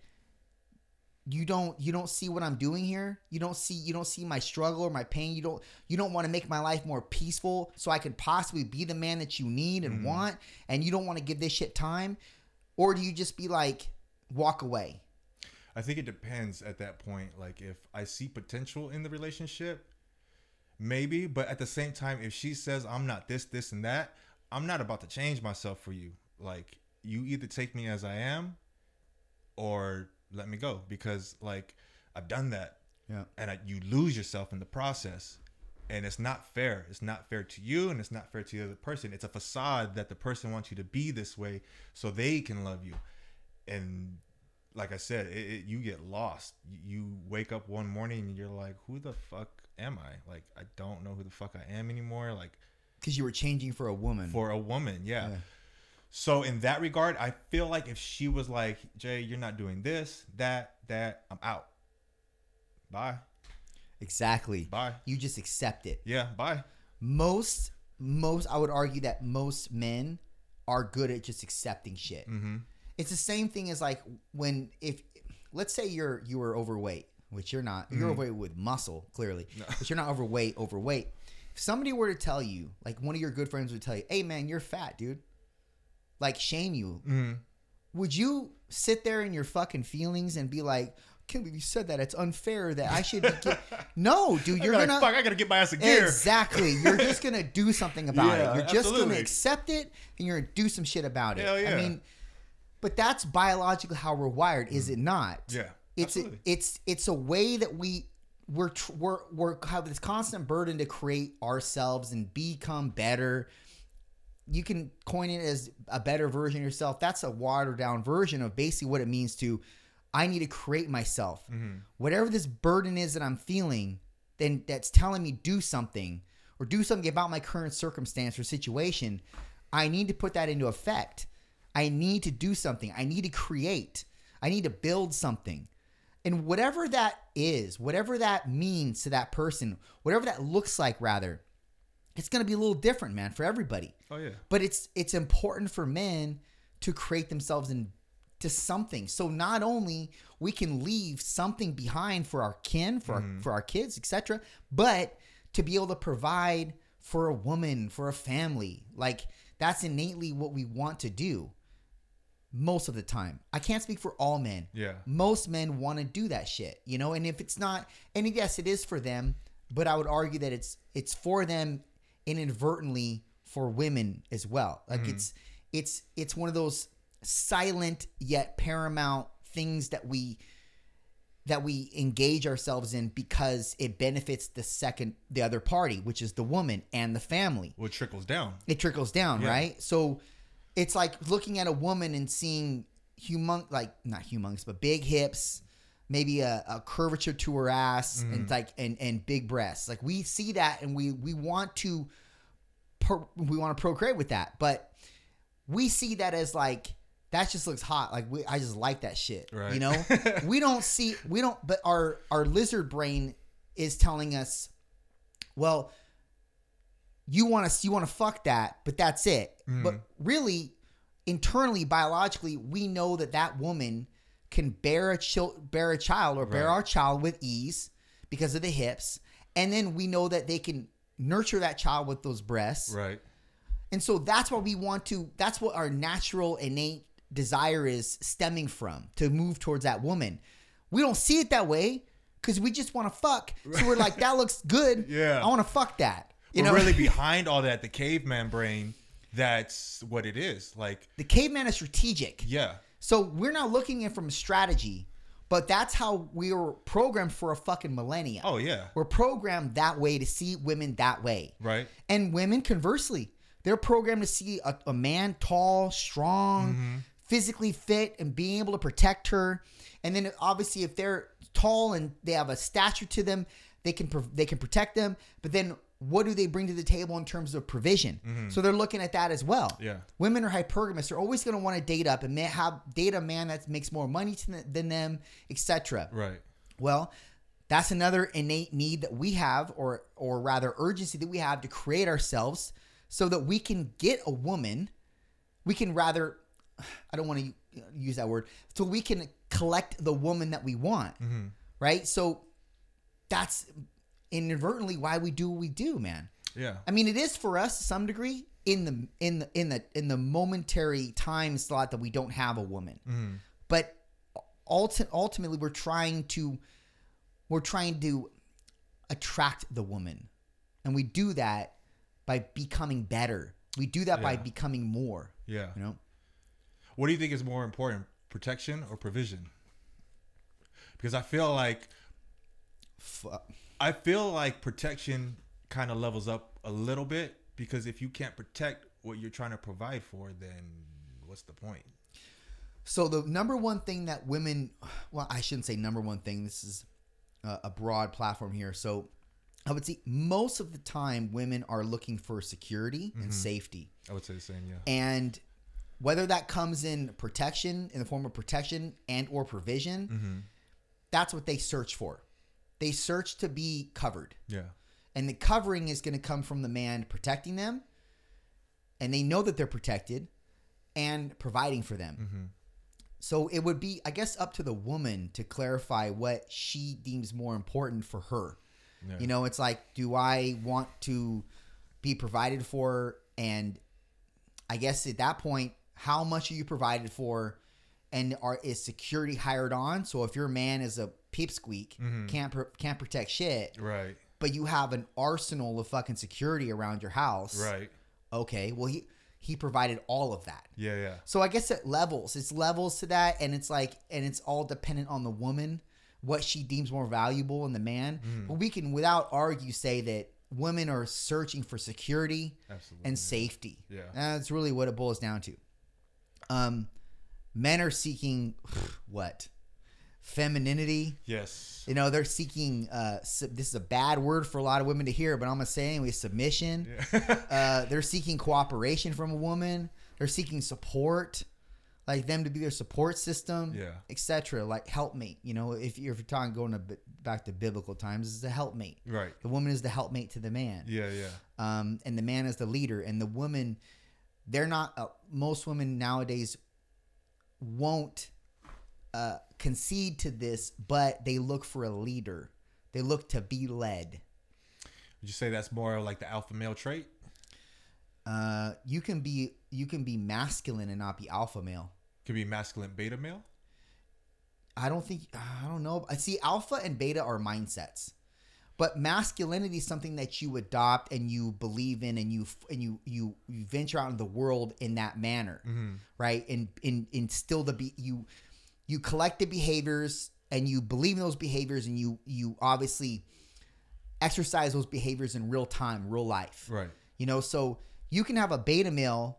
you don't you don't see what i'm doing here. You don't see you don't see my struggle or my pain. You don't you don't want to make my life more peaceful so i could possibly be the man that you need and mm. want and you don't want to give this shit time? Or do you just be like walk away I think it depends at that point. Like if I see potential in the relationship, maybe. But at the same time, if she says I'm not this, this, and that, I'm not about to change myself for you. Like you either take me as I am, or let me go because like I've done that, yeah and I, you lose yourself in the process. And it's not fair. It's not fair to you, and it's not fair to the other person. It's a facade that the person wants you to be this way so they can love you. And like I said, it, it, you get lost. You, wake up one morning and you're like, "Who the fuck am I? Like, I don't know who the fuck I am anymore." Like because you were changing for a woman for a woman, yeah. Yeah. So in that regard, I feel like if she was like, "Jay, you're not doing this, that, that, I'm out." Bye, exactly bye. you just accept it Yeah, bye. most most i would argue that most men are good at just accepting shit Mm-hmm. It's the same thing as like when if let's say you're you were overweight which you're not you're overweight with muscle clearly but you're not overweight overweight if somebody were to tell you like one of your good friends would tell you hey man you're fat dude like shame you Mm-hmm. would you sit there in your fucking feelings and be like, can't believe you said that. It's unfair that I should be. Get-. no, dude, you're I gonna fuck, I gotta get my ass a gear. exactly. You're just gonna do something about Yeah, it. You're just gonna accept it and you're gonna do some shit about it. Hell I yeah. mean, but that's biologically how we're wired, is mm. it not? Yeah, It's a, it's it's a way that we we're we're we're have this constant burden to create ourselves and become better. You can coin it as a better version of yourself. That's a watered down version of basically what it means to I need to create myself. Mm-hmm. Whatever this burden is that I'm feeling, then that's telling me do something or do something about my current circumstance or situation. I need to put that into effect. I need to do something. I need to create. I need to build something. And whatever that is, whatever that means to that person, whatever that looks like rather, it's going to be a little different, man, for everybody. Oh yeah. But it's it's important for men to create themselves into something. So not only we can leave something behind for our kin, for our, mm-hmm. for our kids, etc., but to be able to provide for a woman, for a family. Like that's innately what we want to do most of the time. I can't speak for all men. Yeah. Most men want to do that shit, you know, and if it's not and yes it is for them, but I would argue that it's it's for them inadvertently for women as well. Like mm-hmm. it's it's it's one of those silent yet paramount things that we that we engage ourselves in because it benefits the second the other party, which is the woman and the family Well, it trickles down. it trickles down, Yeah. right? So it's like looking at a woman and seeing humong like not humongous, but big hips, maybe a, a curvature to her ass Mm-hmm. and like and and big breasts. Like we see that and we we want to per, we want to procreate with that, but we see that as like that just looks hot. Like we, I just like that shit. Right. You know, we don't see, we don't, but our our lizard brain is telling us, well, you want to you want to fuck that, but that's it. Mm. But really, internally, biologically, we know that that woman can bear a chil- bear a child or bear Right. our child with ease because of the hips, and then we know that they can nurture that child with those breasts. Right. And so that's what we want to, that's what our natural innate desire is stemming from to move towards that woman. We don't see it that way because we just want to fuck. So we're like, that looks good. Yeah. I want to fuck that. You know, really behind all that, the caveman brain, that's what it is. Like, the caveman is strategic. yeah. So we're not looking at it from strategy, but that's how we were programmed for a fucking millennia. Oh yeah. We're programmed that way to see women that way. Right. And women, conversely, they're programmed to see a, a man tall, strong, Mm-hmm. physically fit, and being able to protect her. And then obviously, if they're tall and they have a stature to them, they can they can protect them. But then, what do they bring to the table in terms of provision? So they're looking at that as well. Mm-hmm. Yeah. Women are hypergamous. They're always going to want to date up and may have date a man that makes more money th- than them, etc. Right. Well, that's another innate need that we have, or or rather urgency that we have to create ourselves so that we can get a woman. We can rather, I don't want to use that word, so we can collect the woman that we want, right? So that's inadvertently why we do what we do, man. Yeah. I mean, it is for us to some degree in the in the in the in the momentary time slot that we don't have a woman, mm-hmm. but ulti- ultimately we're trying to we're trying to attract the woman, and we do that by becoming better. We do that by becoming more. Yeah. You know, What do you think is more important, protection or provision? Because I feel like Fu- I feel like protection kind of levels up a little bit because if you can't protect what you're trying to provide for, then what's the point? So the number one thing that women, well, I shouldn't say number one thing. This is a, broad platform here. So I would say most of the time women are looking for security and mm-hmm. safety, I would say the same, yeah. and whether that comes in protection in the form of protection and or provision, mm-hmm. that's what they search for. They search to be covered, Yeah. and the covering is going to come from the man protecting them, and they know that they're protected and providing for them. Mm-hmm. So it would be, I guess, up to the woman to clarify what she deems more important for her. Yeah. You know, it's like, do I want to be provided for? And I guess at that point, how much are you provided for? and are is security hired on. So if your man is a pipsqueak, Mm-hmm. can't pr- can't protect shit, Right. but you have an arsenal of fucking security around your house. Right. Okay. Well, he he provided all of that. Yeah. Yeah. So I guess it levels. It's levels to that, and it's like, and it's all dependent on the woman, what she deems more valuable in the man. Mm-hmm. But we can, without argue, say that women are searching for security Absolutely. and safety. Yeah. that's really what it boils down to. Um, men are seeking what? Femininity. Yes. You know, they're seeking. Uh, sub- this is a bad word for a lot of women to hear, but I'm gonna say anyway. Submission. uh, they're seeking cooperation from a woman. They're seeking support, like them to be their support system, Yeah. etc. Like helpmate. You know, if you're, if you're talking going to, back to biblical times, is a helpmate. Right. The woman is the helpmate to the man Yeah. Yeah. um, and the man is the leader and the woman they're not uh, most women nowadays won't uh, concede to this but they look for a leader. They look to be led. Would you say that's more like the alpha male trait? uh, you can be you can be masculine and not be alpha male. Could be masculine beta male. i don't think i don't know. I see alpha and beta are mindsets. But masculinity is something that you adopt and you believe in and you and you you, you venture out in the world in that manner right? And, and instill the be you you collect the behaviors and you believe in those behaviors and you you obviously exercise those behaviors in real time real life Right. you know so you can have a beta male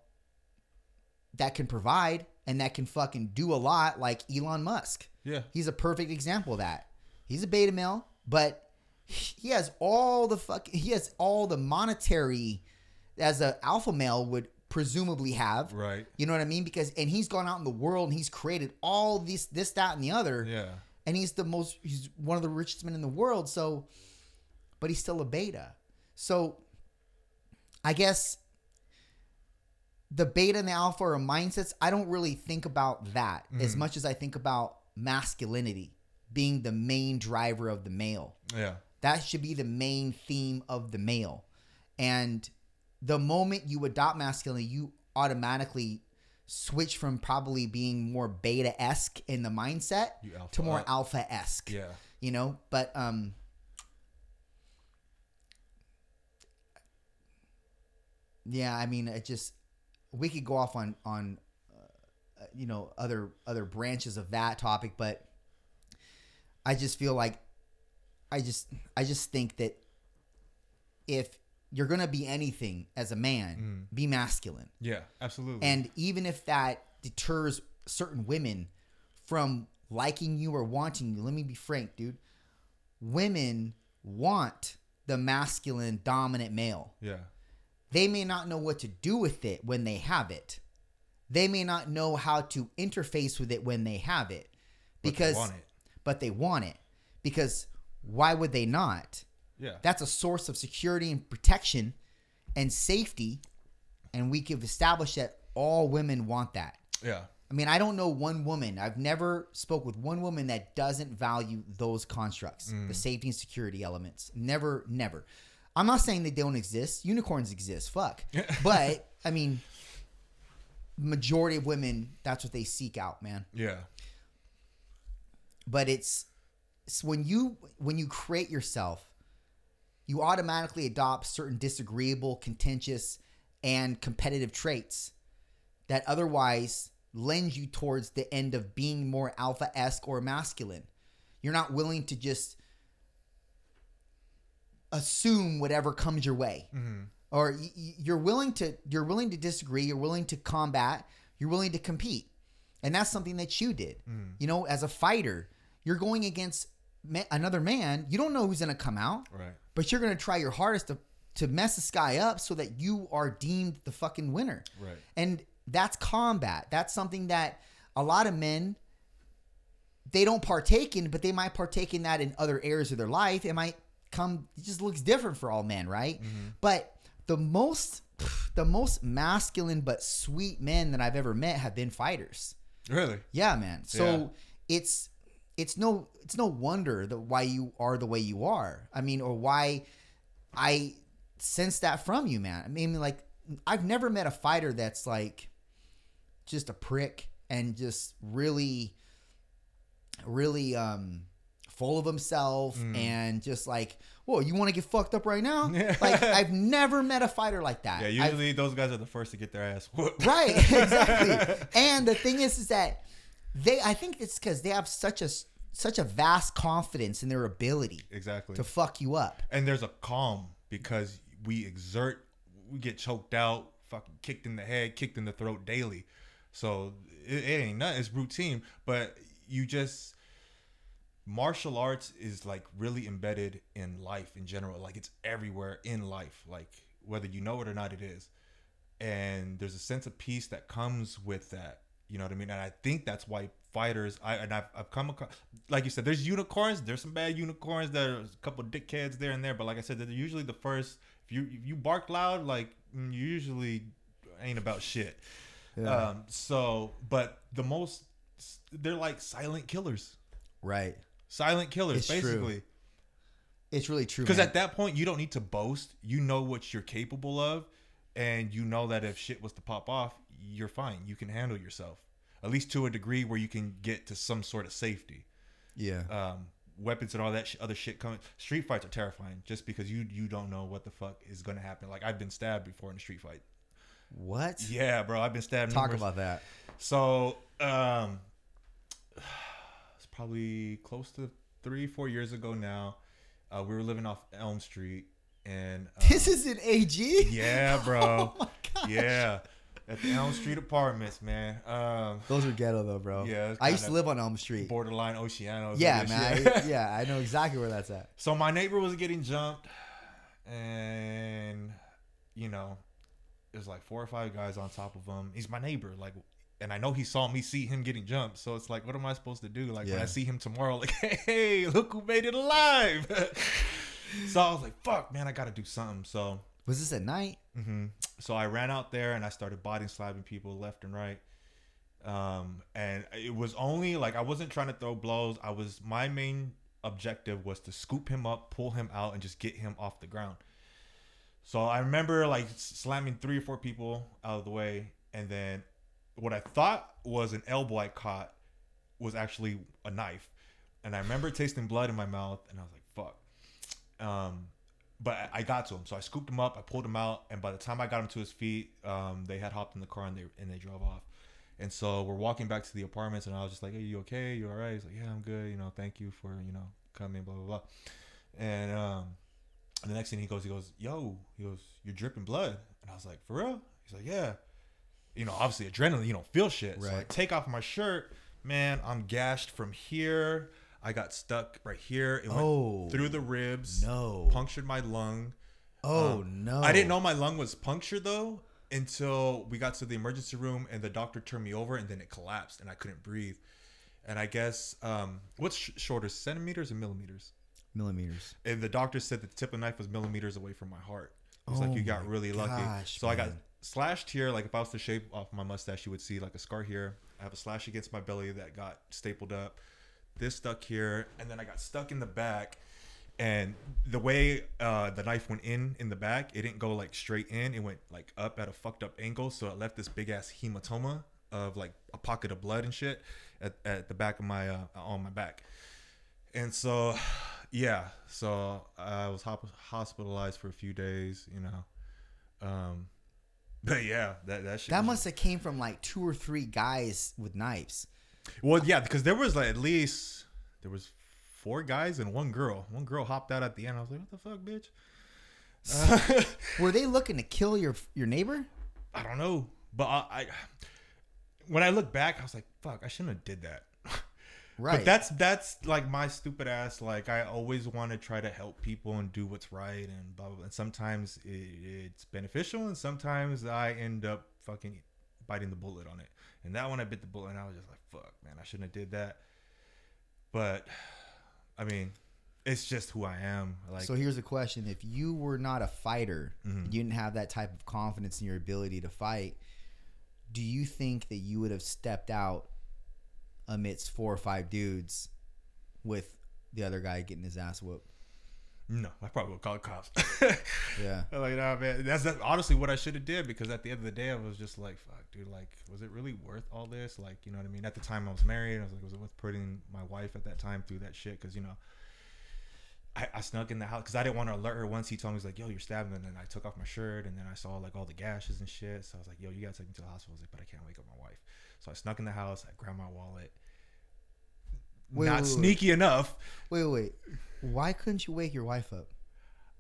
that can provide and that can fucking do a lot like elon musk Yeah. He's a perfect example of that. He's a beta male, but he has all the fuck. He has all the monetary as a alpha male would presumably have. Right. You know what I mean? Because and he's gone out in the world and he's created all these this that and the other. Yeah. And he's the most. He's one of the richest men in the world. So, but he's still a beta. So, I guess the beta and the alpha are mindsets. I don't really think about that mm-hmm. as much as I think about masculinity being the main driver of the male. Yeah. That should be the main theme of the male. And the moment you adopt masculinity, you automatically switch from probably being more beta esque in the mindset to more alpha esque. Yeah. You know, but um yeah, I mean, it just we could go off on on uh, you know other other branches of that topic, but I just feel like I just I just think that if you're gonna be anything as a man, mm. be masculine. Yeah. Absolutely. And even if that deters certain women from liking you or wanting you, let me be frank, dude. Women want the masculine dominant male. yeah. They may not know what to do with it when they have it. They may not know how to interface with it when they have it. But they Because want it. but they want it. Because why would they not? Yeah. That's a source of security and protection and safety. And we have established that all women want that. yeah. I mean, I don't know one woman. I've never spoke with one woman that doesn't value those constructs, the mm. safety and security elements. Never, never. I'm not saying they don't exist. Unicorns exist. Fuck. but I mean, majority of women, that's what they seek out, man Yeah. but it's, it's when you when you create yourself you automatically adopt certain disagreeable contentious and competitive traits that otherwise lend you towards the end of being more alpha-esque or masculine. You're not willing to just assume whatever comes your way. Mm-hmm. Or y- y- you're willing to you're willing to disagree you're willing to combat you're willing to compete. And that's something that you did. Mm. You know as a fighter you're going against ma- another man you don't know who's going to come out. Right. but you're going to try your hardest to to mess this guy up so that you are deemed the fucking winner. Right. and that's combat. That's something that a lot of men they don't partake in but they might partake in that in other areas of their life. It might come it just looks different for all men right? Mm-hmm. But the most the most masculine but sweet men that i've ever met have been fighters. Really. yeah man. So it's it's no it's no wonder that why you are the way you are i mean or why i sense that from you man i mean like i've never met a fighter that's like just a prick and just really, really um, full of himself Mm. and just like, whoa, you want to get fucked up right now? Like I've never met a fighter like that. Yeah, I've- usually those guys are the first to get their ass whooped. right, exactly. and the thing is, is that they, I think it's because they have such a such a vast confidence in their ability exactly. to fuck you up. and there's a calm because we exert, we get choked out, fucking kicked in the head, kicked in the throat daily. So it, it ain't nothing. It's routine, but you just martial arts is like really embedded in life in general. Like it's everywhere in life. Like whether you know it or not, it is. And there's a sense of peace that comes with that. You know what I mean? And I think that's why fighters. I and I've, I've come across, like you said, there's unicorns. There's some bad unicorns. There's a couple dickheads there and there. But like I said, they're usually the first. If you if you bark loud, like mm, you usually ain't about shit. Um. So, but the most, they're like silent killers. Right. Silent killers, It's true. basically. It's really true. Because at that point, you don't need to boast. You know what you're capable of, and you know that if shit was to pop off, you're fine. You can handle yourself, at least to a degree where you can get to some sort of safety. yeah. Um, weapons and all that sh- other shit coming. Street fights are terrifying, just because you you don't know what the fuck is gonna happen. Like I've been stabbed before in a street fight. what? Yeah, bro, I've been stabbed. Talk numerous- about that. So, um, it's probably close to three, four years ago now. Uh, we were living off Elm Street, and uh, This is an AG. yeah, bro, Oh my god. yeah, at the Elm Street apartments, man. Um, Those are ghetto though, bro. Yeah, I used to live on Elm Street. borderline Oceanos. and Yeah, man. I, yeah, I know exactly where that's at. So my neighbor was getting jumped, and you know, there's like four or five guys on top of him. He's my neighbor, like, and I know he saw me see him getting jumped. So it's like, what am I supposed to do? Like when I see him tomorrow, like, hey, look who made it alive. so I was like, fuck, man, I got to do something. So Was this at night? Hmm So I ran out there and I started body slapping people left and right. Um, and it was only like I wasn't trying to throw blows. I was my main objective was to scoop him up, pull him out, and just get him off the ground. So I remember like slamming three or four people out of the way, and then what I thought was an elbow I caught was actually a knife. And I remember tasting blood in my mouth, and I was like, "Fuck." Um, but I- got to him, so I scooped him up, I pulled him out, and by the time I got him to his feet, um, they had hopped in the car and they and they drove off. And so we're walking back to the apartments, and I was just like, "Hey, you okay? You all right?" He's like, "Yeah, I'm good. You know, thank you for you know coming, blah blah blah." And um, the next thing he goes, he goes, "Yo," he goes, "You're dripping blood," and I was like, "For real?" He's like, "Yeah." You know, obviously adrenaline, you don't feel shit. So I Right. take off my shirt, man. I'm gashed from here. I got stuck right here. It went Oh. through the ribs. No. punctured my lung. Oh Um, no. I didn't know my lung was punctured though until we got to the emergency room and the doctor turned me over and then it collapsed and I couldn't breathe. And I guess um, what's sh- shorter, centimeters or millimeters? millimeters. And the doctor said that the tip of the knife was millimeters away from my heart. It was Oh like you got my really lucky. gosh, So I got slashed here. Like if I was to shave off my mustache, you would see like a scar here. I have a slash against my belly that got stapled up. This stuck here, and then I got stuck in the back. And the way uh, the knife went in in the back, it didn't go like straight in. It went like up at a fucked up angle, so it left this big ass hematoma of like a pocket of blood and shit at, at the back of my uh, on my back. And so, yeah, so I was hop- hospitalized for a few days, you know. Um, but yeah, that that shit. That must have came from like two or three guys with knives. Well, yeah, because there was like at least there was four guys and one girl. One girl hopped out at the end. I was like, "What the fuck, bitch?" Uh, Were they looking to kill your your neighbor? I don't know, but I, I when I look back, I was like, "Fuck, I shouldn't have did that." Right. But that's that's like my stupid ass. Like I always want to try to help people and do what's right and blah blah. blah. And sometimes it, it's beneficial, and sometimes I end up fucking biting the bullet on it. And that one I bit the bullet, and I was just like, "Fuck, man, I shouldn't have did that." But I mean, it's just who I am. Like, so here's the question: If you were not a fighter, Mhm. you didn't have that type of confidence in your ability to fight. Do you think that you would have stepped out amidst four or five dudes with the other guy getting his ass whooped? No, I probably would call the cops. Yeah. Like, nah, man. That's, that's honestly what I should have did because at the end of the day, I was just like, fuck, dude. Like, was it really worth all this? Like, you know what I mean? At the time, I was married. I was like, was it worth putting my wife at that time through that shit? Because you know, I, I snuck in the house because I didn't want to alert her. Once he told me, he's like, yo, you're stabbing, and then I took off my shirt, and then I saw like all the gashes and shit. So I was like, yo, you gotta take me to the hospital. I was like, but I can't wake up my wife. So I snuck in the house. I grabbed my wallet. Wait, Not wait, wait. sneaky enough. Wait, wait. Why couldn't you wake your wife up?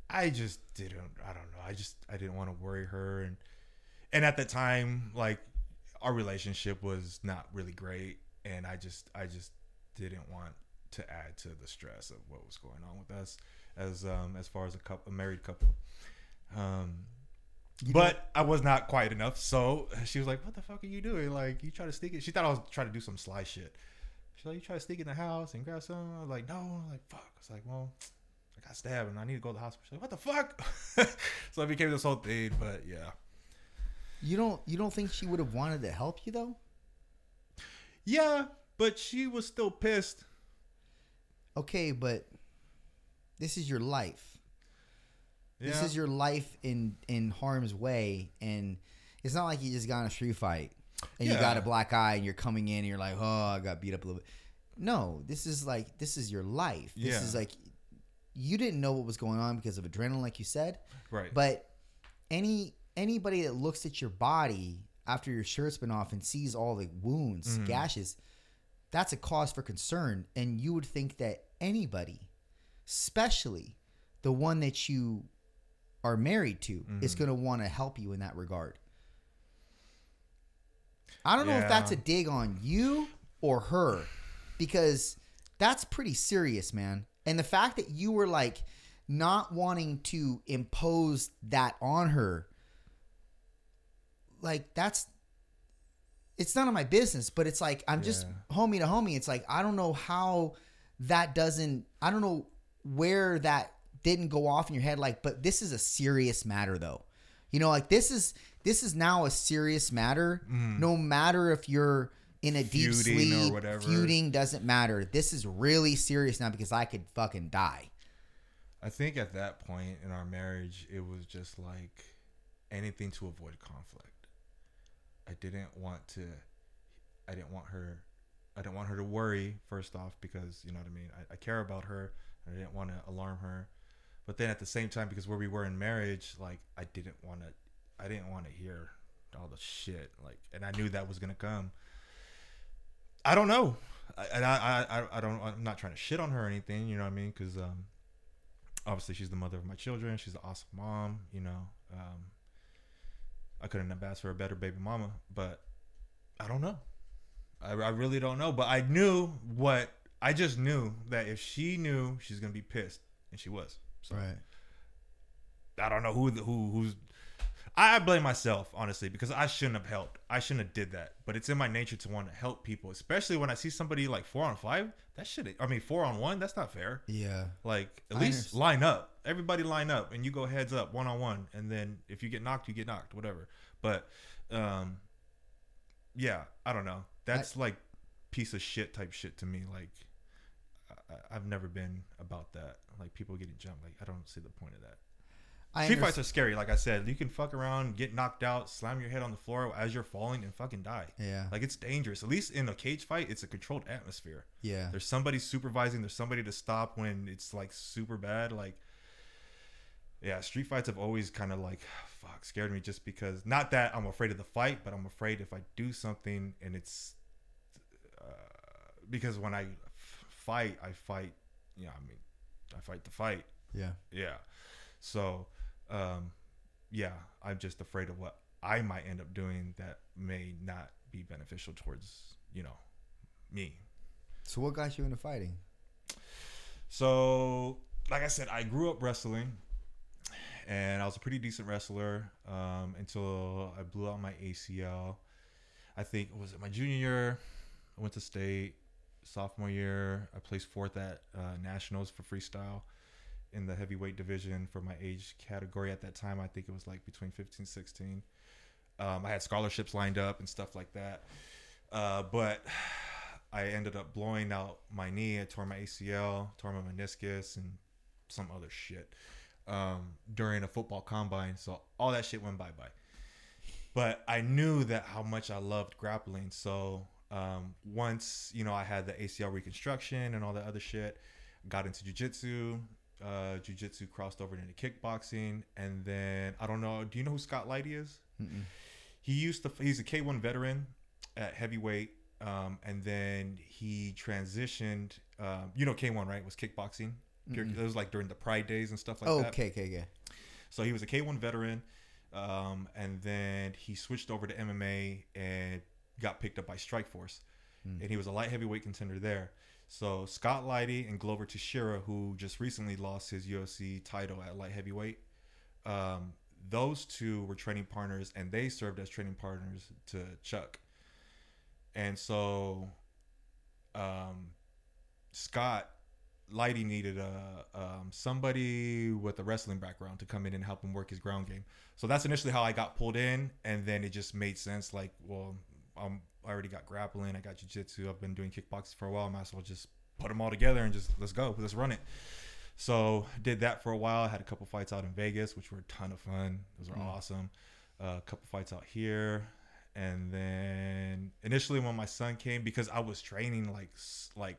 I just didn't. I don't know. I just I didn't want to worry her, and and at the time, like our relationship was not really great, and I just I just didn't want to add to the stress of what was going on with us as um as far as a couple a married couple. Um, You but I was not quiet enough, so she was like, "What the fuck are you doing? Like, you try to sneak it?" She thought I was trying to do some sly shit. She's like, "You try to sneak in the house and grab some?" I was like, "No." I'm like, "Fuck." I was like, "Well, I got stabbed and I need to go to the hospital." She's like, "What the fuck?" so it became this whole thing. But yeah, You don't you don't think she would have wanted to help you though? yeah. But she was still pissed. Okay, but this is your life. Yeah. This is your life in in harm's way, and it's not like you just got in a street fight and you got a black eye and you're coming in and you're like, oh, I got beat up a little bit. No, this is like this is your life. This Yeah. is like you didn't know what was going on because of adrenaline, like you said. right. But any anybody that looks at your body after your shirt's been off and sees all the wounds, Mhm. gashes, that's a cause for concern. And you would think that anybody, especially the one that you are married to, is Mhm. going to want to help you in that regard. I don't know if that's a dig on you or her because that's pretty serious, man. And the fact that you were like not wanting to impose that on her, like that's it's none of my business, but it's like I'm just Yeah. homie to homie. It's like I don't know how that doesn't I don't know where that didn't go off in your head like but this is a serious matter though. You know, like this is this is now a serious matter. No matter if you're in a deep Mm. Feuding or sleep, whatever. feuding doesn't matter. This is really serious now because I could fucking die. I think at that point in our marriage, it was just like anything to avoid conflict. I didn't want to. I didn't want her. I didn't want her to worry first off because you know what I mean. I, I care about her. I didn't want to alarm her, but then at the same time, because where we were in marriage, like I didn't want to. I didn't want to hear all the shit. Like, and I knew that was gonna come. I don't know. I, and I, I, I- don't. I'm not trying to shit on her or anything. You know what I mean? Because um, obviously she's the mother of my children. She's an awesome mom. You know, um, I couldn't have asked for a better baby mama, but I don't know. I, I really don't know. But I knew what I just knew that if she knew, she's gonna be pissed, and she was. So I don't know who the, who who's. I blame myself honestly because I shouldn't have helped. I shouldn't have did that. But it's in my nature to want to help people, especially when I see somebody like four on five. That shit. I mean, four on one. That's not fair. Yeah. Like at I least understand. line up. Everybody line up, and you go heads up, one on one, and then if you get knocked, you get knocked, whatever. But, um, yeah, I don't know. That's like piece of shit type shit to me. Like, I, I've never been about that. Like people getting jumped. Like I don't see the point of that. I Street understand. fights are scary. Like I said, you can fuck around, get knocked out, slam your head on the floor as you're falling, and fucking die. Yeah. Like it's dangerous. At least in a cage fight, it's a controlled atmosphere. Yeah. There's somebody supervising. There's somebody to stop when it's like super bad. Like, yeah, street fights have always kind of like, fuck, scared me just because. Not that I'm afraid of the fight, but I'm afraid if I do something and it's uh, because when I f- fight, I fight. Yeah, I mean, I fight the fight. Yeah. Yeah. So, um, yeah, I'm just afraid of what I might end up doing that may not be beneficial towards you know me. So what got you into fighting? So, like I said, I grew up wrestling, and I was a pretty decent wrestler um, until I blew out my ACL. I think was it my junior year. I went to state. Sophomore year, I placed fourth at uh, nationals for freestyle in the heavyweight division for my age category. At that time, I think it was like between 15, 16. Um, I had scholarships lined up and stuff like that. Uh, but I ended up blowing out my knee. I tore my ACL, tore my meniscus, and some other shit um, during a football combine. So all that shit went bye bye. But I knew that how much I loved grappling. So um, once you know I had the ACL reconstruction and all that other shit, got into jujitsu. Uh, jujitsu crossed over into kickboxing, and then I don't know. Do you know who Scott Lighty is? Mm-mm. He used to. He's a K1 veteran at heavyweight, um, and then he transitioned. Um, you know K1, right? Was kickboxing. Mm-mm. It was like during the Pride days and stuff like oh, that. okay, okay, okay. So he was a K1 veteran, um, and then he switched over to MMA and got picked up by Strikeforce, Hmm. and he was a light heavyweight contender there. So Scott Lighty and Glover Teixeira, who just recently lost his UFC title at light heavyweight, um, those two were training partners, and they served as training partners to Chuck. And so, um, Scott Lighty needed a um, somebody with a wrestling background to come in and help him work his ground game. So that's initially how I got pulled in, and then it just made sense. Like, well, um, I already got grappling, I got jujitsu, I've been doing kickboxing for a while. I might as well just put them all together and just let's go, let's run it. So did that for a while. I had a couple fights out in Vegas, which were a ton of fun. Those were Mm. awesome. Uh, a couple fights out here, and then initially when my son came, because I was training like like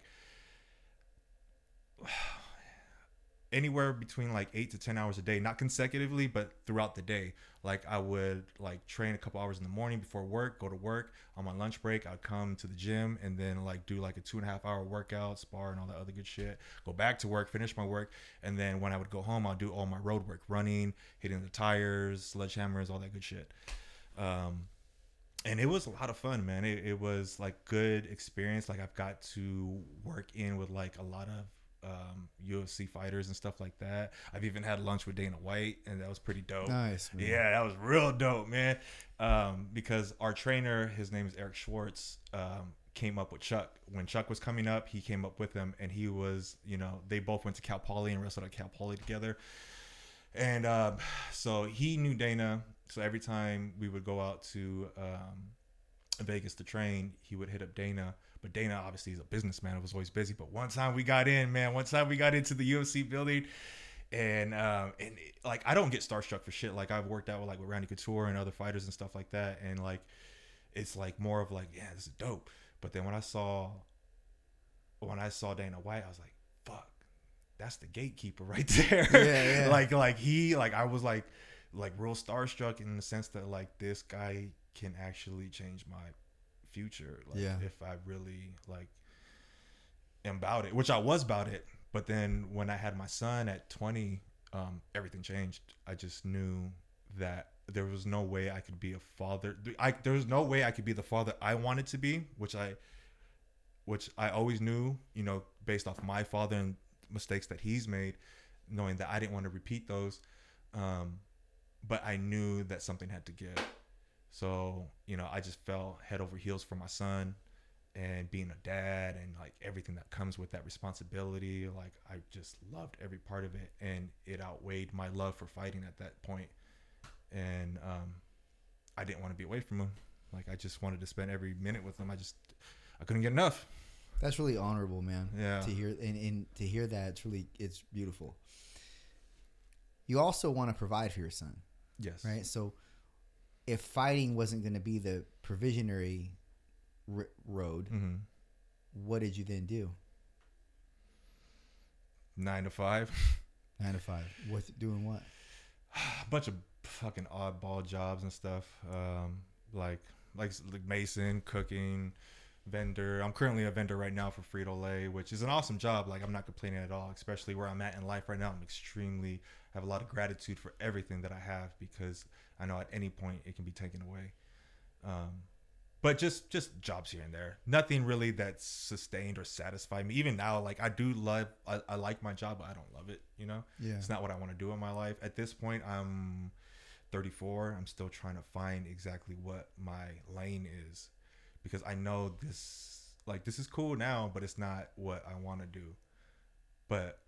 anywhere between like eight to ten hours a day, not consecutively, but throughout the day. Like I would like train a couple hours in the morning before work, go to work. On my lunch break, I'd come to the gym and then like do like a two and a half hour workout, spar and all that other good shit. Go back to work, finish my work, and then when I would go home, I'd do all my road work, running, hitting the tires, sledgehammers, all that good shit. Um, and it was a lot of fun, man. It, it was like good experience. Like I've got to work in with like a lot of um, UFC fighters and stuff like that. I've even had lunch with Dana White, and that was pretty dope. Nice, man. Yeah, that was real dope, man. Um, because our trainer, his name is Eric Schwartz, um, came up with Chuck when Chuck was coming up. He came up with him, and he was, you know, they both went to Cal Poly and wrestled at Cal Poly together. And um, so he knew Dana. So every time we would go out to um, Vegas to train, he would hit up Dana. But Dana obviously is a businessman. It was always busy. But one time we got in, man. One time we got into the UFC building, and um, and it- like I don't get starstruck for shit. Like I've worked out with like with Randy Couture and other fighters and stuff like that, and like it's like more of like yeah, this is dope. But then when I saw when I saw Dana White, I was like, fuck, that's the gatekeeper right there. Yeah, yeah. like like he like I was like like real starstruck in the sense that like this guy can actually change my future. Like Yeah. if I really like am about it, which I was about it. But then when I had my son at 20, um, everything changed. I just knew that there was no way I could be a father. I there was no way I could be the father I wanted to be, which I which I always knew, you know, based off my father and mistakes that he's made, knowing that I didn't want to repeat those. Um, but I knew that something had to give. So, you know, I just fell head over heels for my son and being a dad and like everything that comes with that responsibility. Like, I just loved every part of it and it outweighed my love for fighting at that point. And um, I didn't want to be away from him. Like, I just wanted to spend every minute with him. I just, I couldn't get enough. That's really honorable, man. Yeah. To hear and, and to hear that, it's really it's beautiful. You also want to provide for your son, Yes. right? So, if fighting wasn't going to be the provisionary r- road, hmm what did you then do? Nine to five. Nine to five. What's doing what? a bunch of fucking oddball jobs and stuff. Um, like like like mason, cooking, vendor. I'm currently a vendor right now for Frito Lay, which is an awesome job. Like I'm not complaining at all, especially where I'm at in life right now. I'm extremely have a lot of gratitude for everything that I have because I know at any point it can be taken away. Um, but just just jobs here and there. Nothing really that's sustained or satisfied me. Even now, like I do love, I, I like my job, but I don't love it. You know. Yeah. It's not what I want to do in my life. At this point, I'm 34. I'm still trying to find exactly what my lane is because I know this like this is cool now, but it's not what I want to do. But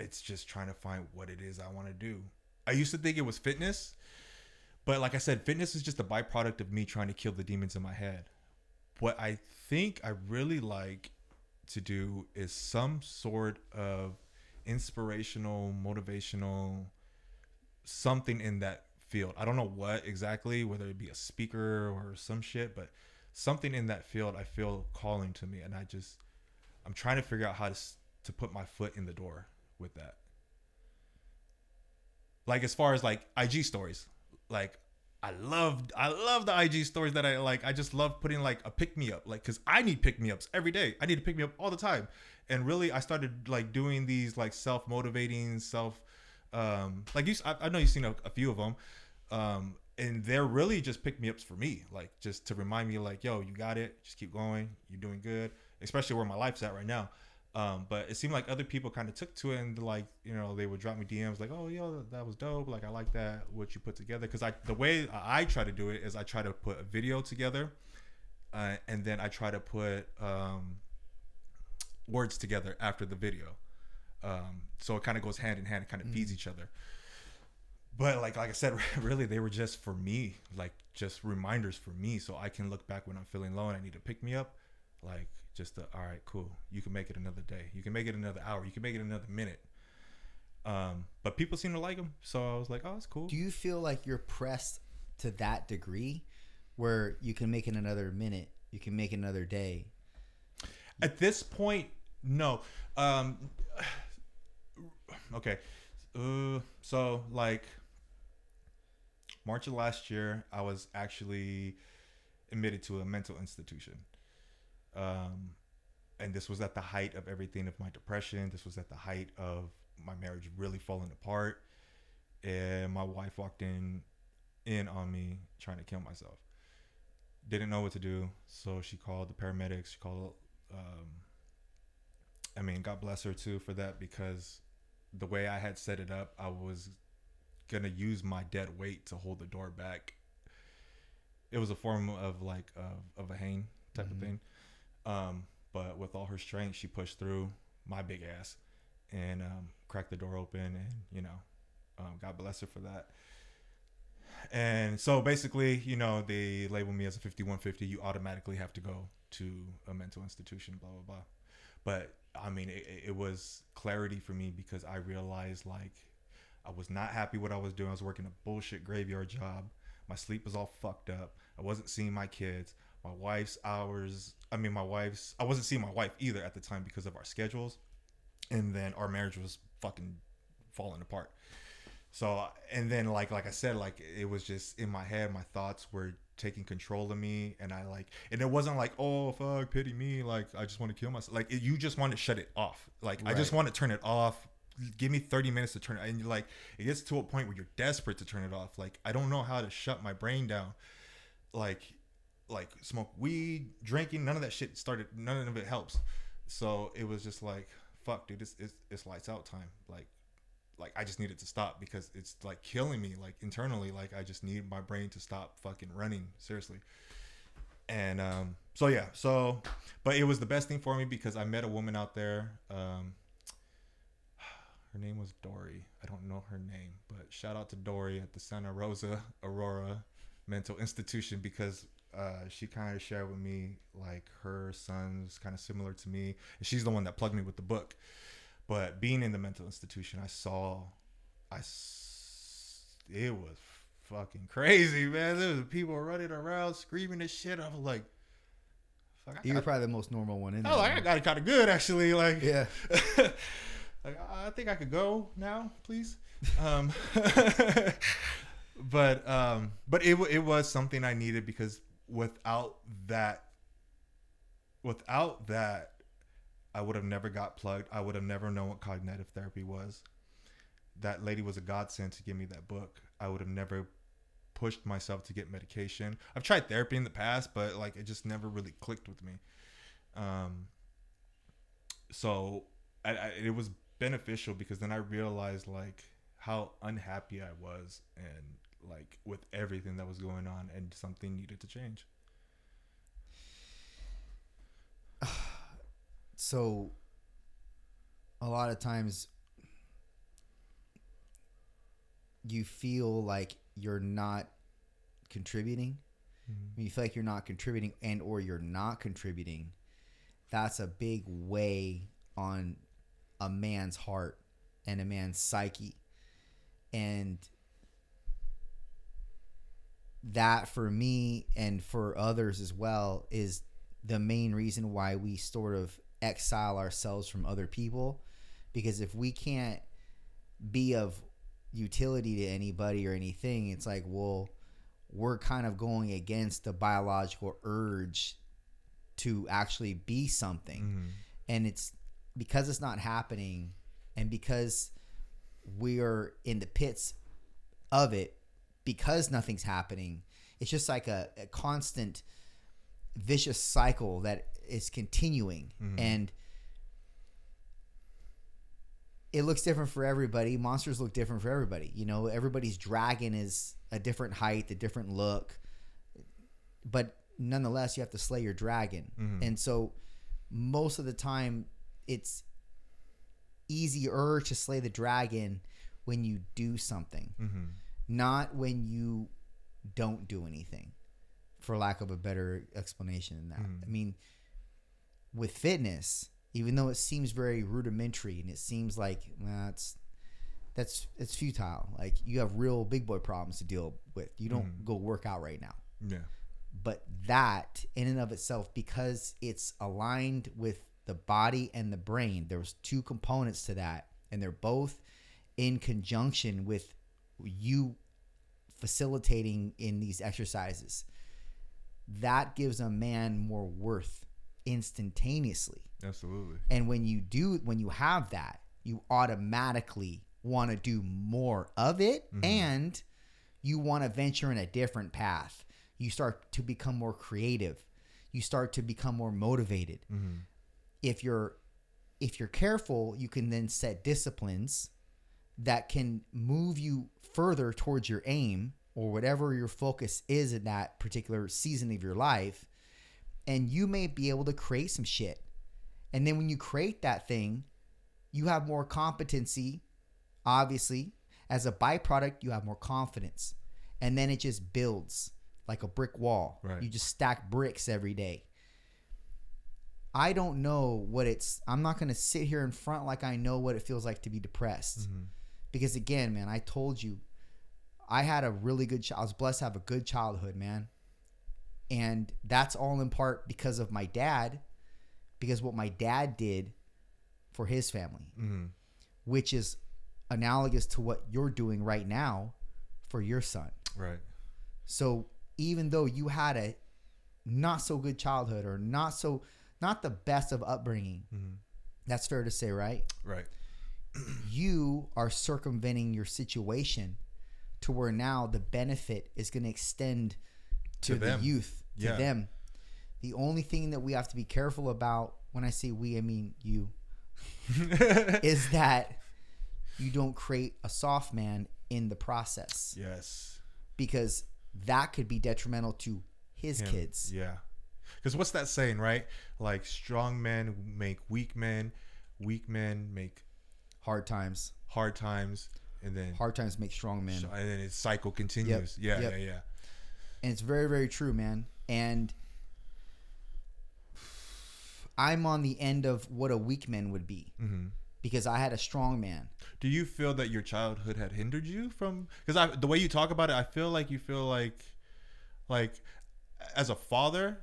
it's just trying to find what it is I want to do. I used to think it was fitness, but like I said, fitness is just a byproduct of me trying to kill the demons in my head. What I think I really like to do is some sort of inspirational, motivational, something in that field. I don't know what exactly, whether it be a speaker or some shit, but something in that field I feel calling to me, and I just I'm trying to figure out how to to put my foot in the door with that. Like as far as like IG stories, like I love I love the IG stories that I like. I just love putting like a pick me up, like because I need pick me ups every day. I need to pick me up all the time, and really I started like doing these like self motivating self, um like you. I know you've seen a, a few of them, um, and they're really just pick me ups for me, like just to remind me like, yo, you got it, just keep going, you're doing good, especially where my life's at right now. Um, but it seemed like other people kind of took to it and like you know they would drop me DMs like oh yo that was dope like I like that what you put together. Because I the way I try to do it is I try to put a video together uh, and then I try to put um, words together after the video. Um, so it kind of goes hand in hand it kind of feeds each other. But like like I said really they were just for me like just reminders for me. So I can look back when I'm feeling low and I need to pick me up like just the all right cool. You can make it another day. You can make it another hour. You can make it another minute. Um but people seem to like them so i was like oh it's cool. Do you feel like you're pressed to that degree where you can make it another minute, you can make another day? at this point no. Um okay. Uh, so like march of last year i was actually admitted to a mental institution um and this was at the height of everything of my depression. This was at the height of my marriage really falling apart. And my wife walked in in on me trying to kill myself. Didn't know what to do. So she called the paramedics. She called um i mean god bless her too for that because the way i had set it up i was gonna use my dead weight to hold the door back. It was a form of like of, of a hang type of thing um but with all her strength she pushed through my big ass and um, cracked the door open and you know um, god bless her for that. And so basically you know they label me as a 5150 you automatically have to go to a mental institution blah blah blah. But i mean it, it was clarity for me because i realized like i was not happy what i was doing. I was working a bullshit graveyard job. My sleep was all fucked up. I wasn't seeing my kids my wife's hours i mean my wife's i wasn't seeing my wife either at the time because of our schedules. And then our marriage was fucking falling apart. So and then like like i said like it was just in my head my thoughts were taking control of me. And i like and it wasn't like oh fuck pity me. Like i just want to kill myself. Like it, you just want to shut it off. Like i just want to turn it off. Give me 30 minutes to turn it and you're like it gets to a point where you're desperate to turn it off. Like i don't know how to shut my brain down. Like like smoke weed drinking none of that shit started none of it helps. So it was just like fuck dude it's it's, it's lights out time. Like like I just needed to stop because it's like killing me like internally. Like I just need my brain to stop fucking running seriously. And um so yeah so but it was the best thing for me because I met a woman out there um her name was Dory. I don't know her name but shout out to Dory at the Santa Rosa Aurora mental institution because uh, she kind of shared with me like her son's kind of similar to me and she's the one that plugged me with the book but being in the mental institution i saw I it was fucking crazy man there was people running around screaming and shit i was like fuck, You were probably the most normal one in there. Oh, like, I got it kind of good actually like yeah. like, I think I could go now, please. Um, but um, but it it was something I needed because without that, without that, I would have never got plugged. I would have never known what cognitive therapy was. That lady was a godsend to give me that book. I would have never pushed myself to get medication. I've tried therapy in the past, but like it just never really clicked with me. Um, so I, I, it was beneficial because then I realized like how unhappy I was and like with everything that was going on and something needed to change. So a lot of times you feel like you're not contributing. Mm-hmm. When you feel like you're not contributing and or you're not contributing, that's a big way on a man's heart and a man's psyche. And that for me and for others as well is the main reason why we sort of exile ourselves from other people because if we can't be of utility to anybody or anything it's like well we're kind of going against the biological urge to actually be something Mhm. and it's because it's not happening and because we are in the pits of it because nothing's happening it's just like a, a constant vicious cycle that is continuing. And it looks different for everybody. Monsters look different for everybody. You know everybody's dragon is a different height a different look. But nonetheless you have to slay your dragon. And so most of the time it's easier to slay the dragon when you do something. Mm-hmm. Not when you don't do anything for lack of a better explanation than that. Hmm. I mean with fitness even though it seems very rudimentary and it seems like well, that's that's it's futile. Like you have real big boy problems to deal with. You don't hmm. go work out right now. Yeah. but that in and of itself because it's aligned with the body and the brain there's two components to that and they're both in conjunction with you facilitating in these exercises that gives a man more worth instantaneously. Absolutely. and when you do when you have that you automatically want to do more of it mm-hmm. and you want to venture in a different path. You start to become more creative. You start to become more motivated. Mm-hmm. If you're if you're careful you can then set disciplines that can move you further towards your aim or whatever your focus is in that particular season of your life and you may be able to create some shit. And then when you create that thing you have more competency obviously. As a byproduct you have more confidence. And then it just builds like a brick wall. Right. you just stack bricks every day. I don't know what it's i'm not going to sit here in front like i know what it feels like to be depressed mm-hmm. Because again man i told you i had a really good ch- i was blessed to have a good childhood man and that's all in part because of my dad because what my dad did for his family Mm-hmm. which is analogous to what you're doing right now for your son Right. so even though you had a not so good childhood or not so not the best of upbringing that's fair to say right Right. You are circumventing your situation to where now the benefit is going to extend to, To the youth to Yeah. them the only thing that we have to be careful about when i say we i mean you is that you don't create a soft man in the process yes. because that could be detrimental to his Him. kids Yeah. Because what's that saying, right? Like strong men make weak men, weak men make hard times hard times, and then hard times make strong men and then its cycle continues. Yeah, Yep. yeah, yeah. and it's very very true man and i'm on the end of what a weak man would be Mm-hmm. because i had a strong man Do you feel that your childhood had hindered you from? Because I, the way you talk about it, I feel like you feel like, like, as a father,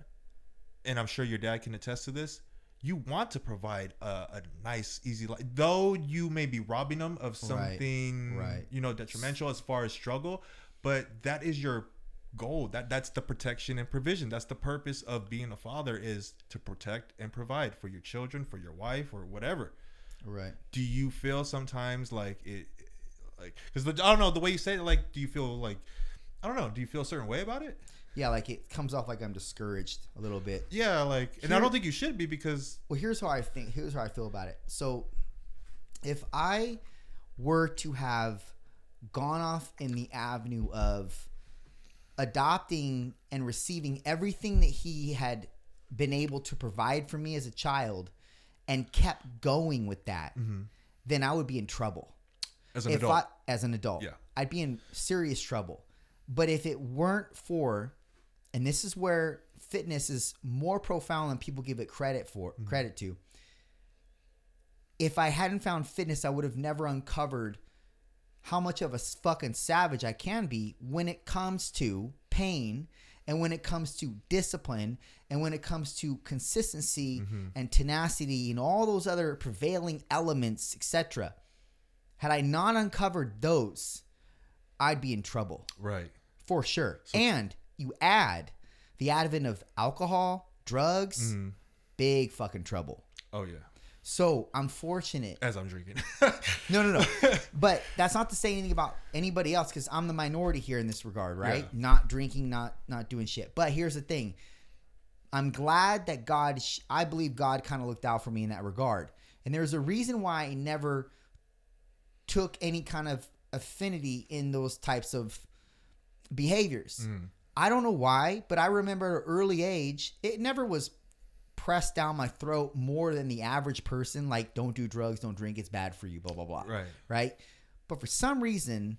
and I'm sure your dad can attest to this. You want to provide a, a nice, easy life, though you may be robbing them of something, right. you know, detrimental as far as struggle. But that is your goal. That that's the protection and provision. That's the purpose of being a father is to protect and provide for your children, for your wife, or whatever right do you feel sometimes like it like because i don't know the way you say it like do you feel like i don't know do you feel a certain way about it yeah like it comes off like i'm discouraged a little bit. Yeah like and i don't think you should be because well here's how i think here's how i feel about it. So if i were to have gone off in the avenue of adopting and receiving everything that he had been able to provide for me as a child and kept going with that mm-hmm. then i would be in trouble. As an if adult. I, as an adult, Yeah. I'd be in serious trouble. But if it weren't for, and this is where fitness is more profound than people give it credit for Mm-hmm. credit to. If I hadn't found fitness, I would have never uncovered how much of a fucking savage I can be when it comes to pain and when it comes to discipline and when it comes to consistency Mm-hmm. and tenacity and all those other prevailing elements, etc. Had I not uncovered those, I'd be in trouble Right. for sure. and you add the advent of alcohol, drugs, Mm-hmm. big fucking trouble. Oh yeah. So I'm fortunate. As I'm drinking. No, no, no. but that's not to say anything about anybody else because I'm the minority here in this regard, right? Yeah. Not drinking, not not doing shit. But here's the thing. I'm glad that God, I believe God kind of looked out for me in that regard. And there's a reason why I never took any kind of affinity in those types of behaviors. I don't know why, but I remember at an early age, it never was pressed down my throat more than the average person. Like, don't do drugs, don't drink, it's bad for you, blah, blah, blah. Right. Right. But for some reason,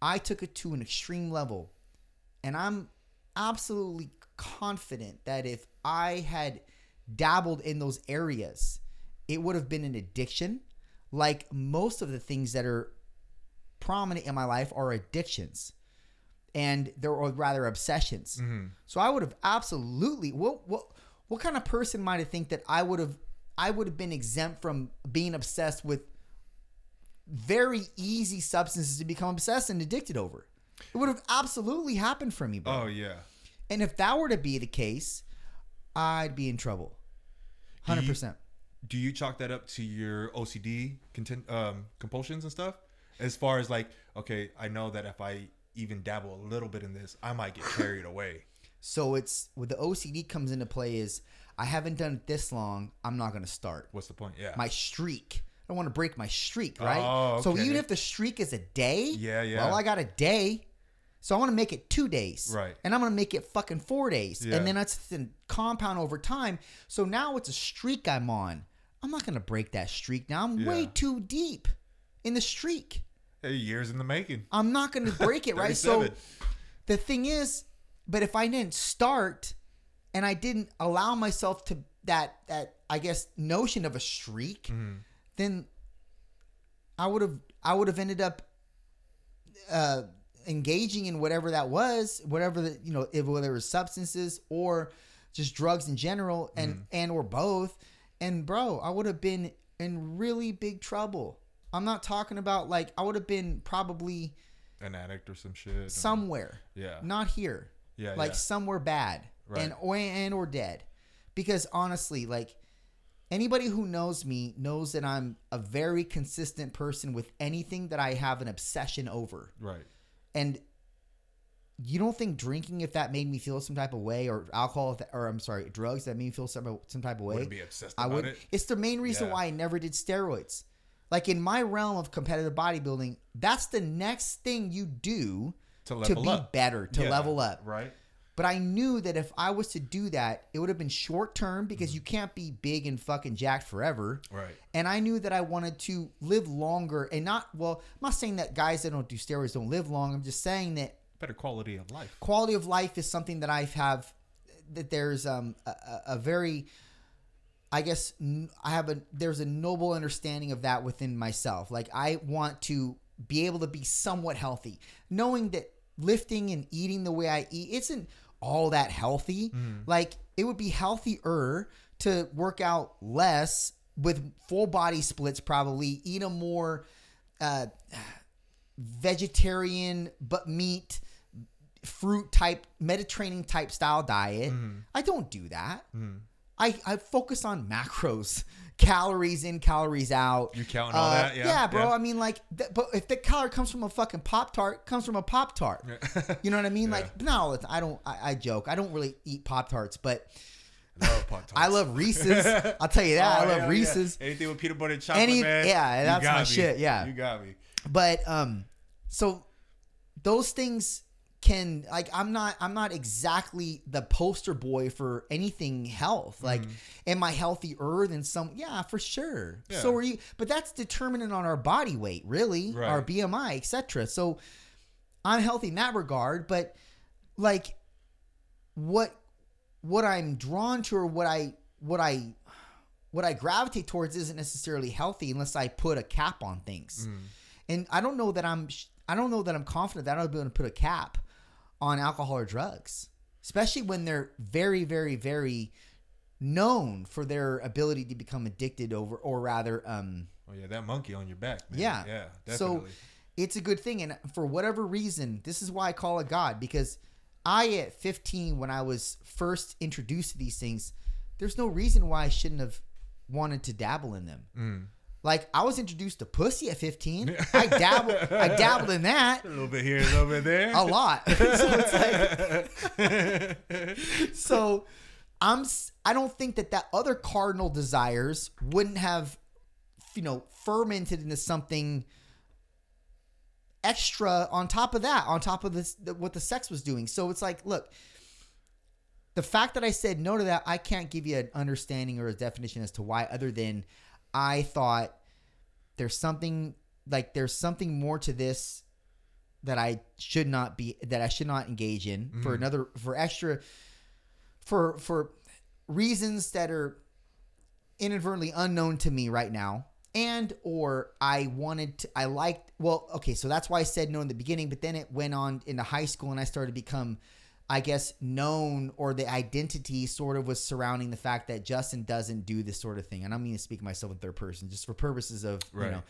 I took it to an extreme level. And I'm absolutely confident that if I had dabbled in those areas, it would have been an addiction. Like most of the things that are prominent in my life are addictions and they're or rather obsessions. So I would have absolutely what what what kind of person might have think that I would have I would have been exempt from being obsessed with very easy substances to become obsessed and addicted over. It would have absolutely happened for me, bro. Oh yeah. And if that were to be the case, I'd be in trouble. Hundred percent. Do you chalk that up to your OCD content, um, compulsions and stuff? As far as like, okay, I know that if I even dabble a little bit in this, I might get carried away. So it's what the OCD comes into play is I haven't done it this long. I'm not going to start What's the point? Yeah. my streak. I don't want to break my streak, right? Oh, So even if the streak is a day, Yeah, yeah. Well, I got a day, so I want to make it two days, Right. And I'm going to make it fucking four days, Yeah. and then that's the compound over time. So now it's a streak I'm on. I'm not going to break that streak now. I'm way too deep in the streak. Years in the making. I'm not going to break it, right? So the thing is, but if I didn't start and I didn't allow myself to that that I guess notion of a streak, Mm-hmm. then I would have I would have ended up uh, engaging in whatever that was, whatever the you know, if, whether it was substances or just drugs in general, and Mm-hmm. and or both. And bro, I would have been in really big trouble. I'm not talking about like I would have been probably An addict or some shit. somewhere, Yeah. not here, Yeah, like yeah. somewhere bad Right. and or and or dead. Because honestly, like anybody who knows me knows that I'm a very consistent person with anything that I have an obsession over. Right. And you don't think drinking, if that made me feel some type of way, or alcohol, that, or I'm sorry, drugs that made me feel some some type of way, Wouldn't be obsessed I would. it. It's the main reason Yeah. why I never did steroids. Like in my realm of competitive bodybuilding, that's the next thing you do To to be up. better, to Yeah, level up. Right. But I knew that if I was to do that, it would have been short term because Mm-hmm. you can't be big and fucking jacked forever. Right. And I knew that I wanted to live longer and not, well, I'm not saying that guys that don't do steroids don't live long. I'm just saying that Better quality of life. quality of life is something that I have, that there's um, a, a- a very, I guess, I have a, there's a noble understanding of that within myself. Like I want to be able to be somewhat healthy, knowing that lifting and eating the way I eat isn't all that healthy. Like it would be healthier to work out less with full body splits, probably eat a more uh, vegetarian but meat fruit type Mediterranean type style diet. Mm-hmm. I don't do that. I, I focus on macros, calories in, calories out. Uh, You count all that? Yeah, yeah bro. yeah. I mean, like, th- but if the calorie comes from a fucking pop tart, comes from a pop tart. you know what I mean? Like, not all the time. I don't. I, I joke. I don't really eat pop tarts, but Love Pop I love Reese's. I'll tell you that. Oh, I love yeah, yeah. Reese's. Anything with peanut butter and chocolate, Any- man. yeah, that's my me. shit, yeah. You got me. but um so those things can like i'm not i'm not exactly the poster boy for anything health like am i healthier than some yeah for sure Yeah. so are you but that's determinant on our body weight really our bmi etc so i'm healthy in that regard but like what what I'm drawn to or what I what I what I gravitate towards isn't necessarily healthy unless I put a cap on things. Mm. And I don't know that I'm sh- I don't know that I'm confident that I'll be able to put a cap on alcohol or drugs, especially when they're very very very known for their ability to become addicted over or rather um Oh yeah, that monkey on your back. Man. Yeah. yeah, So it's a good thing. And for whatever reason, this is why I call it God because I, at 15, when I was first introduced to these things, there's no reason why I shouldn't have wanted to dabble in them. Mm. Like I was introduced to pussy at 15. I dabbled, I dabbled in that a little bit here, a little bit there. a lot. so it's like, so I'm I don't think that that other cardinal desires wouldn't have you know fermented into something extra on top of that on top of this the, what the sex was doing so it's like look the fact that I said no to that I can't give you an understanding or a definition as to why other than I thought there's something like there's something more to this that I should not be that I should not engage in for mm-hmm. another for extra for for reasons that are inadvertently unknown to me right now and or I wanted to I liked well okay so that's why I said no in the beginning but then it went on into high school and I started to become I guess known or the identity sort of was surrounding the fact that Justin doesn't do this sort of thing and I don't mean to speak myself in third person just for purposes of you know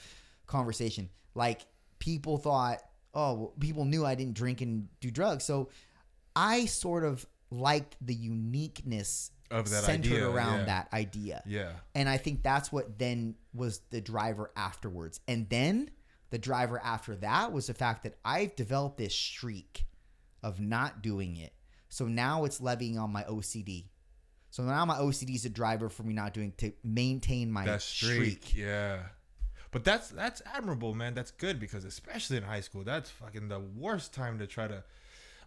conversation like people thought oh well, people knew I didn't drink and do drugs so I sort of liked the uniqueness Of that centered idea, around yeah. that idea. yeah, And I think that's what then was the driver afterwards. And then the driver after that was the fact that I've developed this streak of not doing it. So now it's levying on my OCD. So now my OCD is a driver for me not doing to maintain my that streak. streak. Yeah. But that's that's admirable, man. That's good because especially in high school, that's fucking the worst time to try to.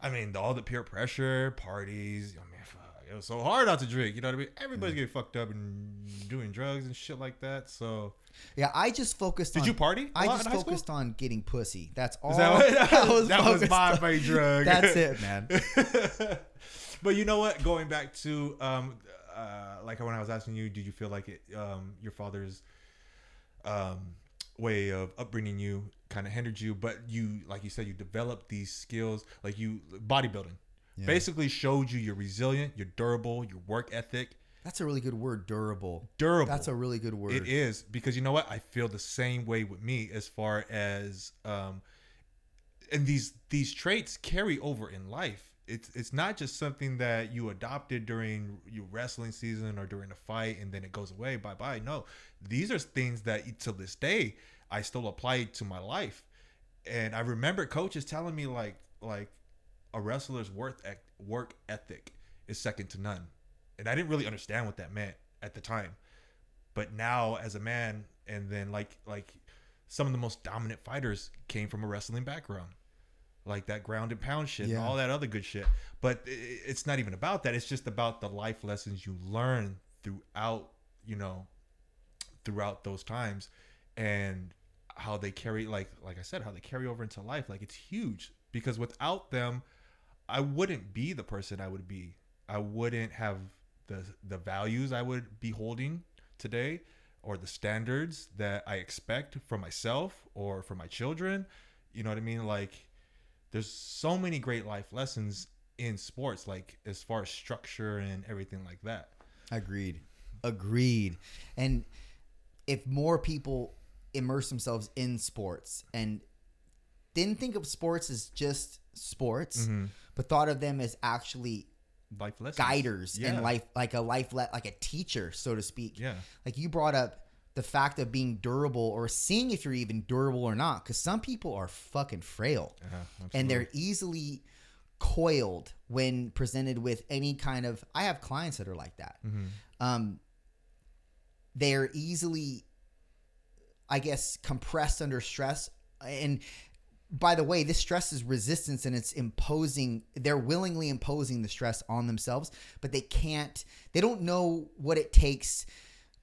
I mean, all the peer pressure, parties. I mean, fuck, it was so hard not to drink. You know what I mean? Everybody's getting fucked up and doing drugs and shit like that. So, Yeah, I just focused did on you party? I just focused on getting pussy. That's all. Is that, what, I was that was my on. main drug. That's it, man. but you know what? Going back to um, uh, like when I was asking you, did you feel like it, um, your father's um, way of upbringing you kind of hindered you? But you, like you said, you developed these skills, like you bodybuilding, basically showed you you're resilient, you're durable, your work ethic. That's a really good word, durable. Durable. That's a really good word. It is because you know what? I feel the same way with me as far as um and these these traits carry over in life. It's it's not just something that you adopted during your wrestling season or during a fight and then it goes away. Bye bye. No. These are things that to this day I still apply to my life. And I remember coaches telling me like like a wrestler's worth work ethic is second to none. And I didn't really understand what that meant at the time. But now as a man and then like like some of the most dominant fighters came from a wrestling background. Like that ground and pound shit and all that other good shit. But it's not even about that. It's just about the life lessons you learn throughout you know throughout those times and how they carry like like i said how they carry over into life. Like it's huge because without them i wouldn't be the person i would be i wouldn't have the the values i would be holding today or the standards that i expect from myself or for my children you know what i mean like there's so many great life lessons in sports like as far as structure and everything like that Agreed. Agreed. And if more people immerse themselves in sports and didn't think of sports as just sports, Mm-hmm. but thought of them as actually life lessons guiders Yeah. and life like a life le- like a teacher, so to speak. Yeah. Like you brought up the fact of being durable or seeing if you're even durable or not, because some people are fucking frail Uh-huh, and they're easily coiled when presented with any kind of i have clients that are like that um they're easily i guess compressed under stress and by the way this stress is resistance and it's imposing they're willingly imposing the stress on themselves but they can't they don't know what it takes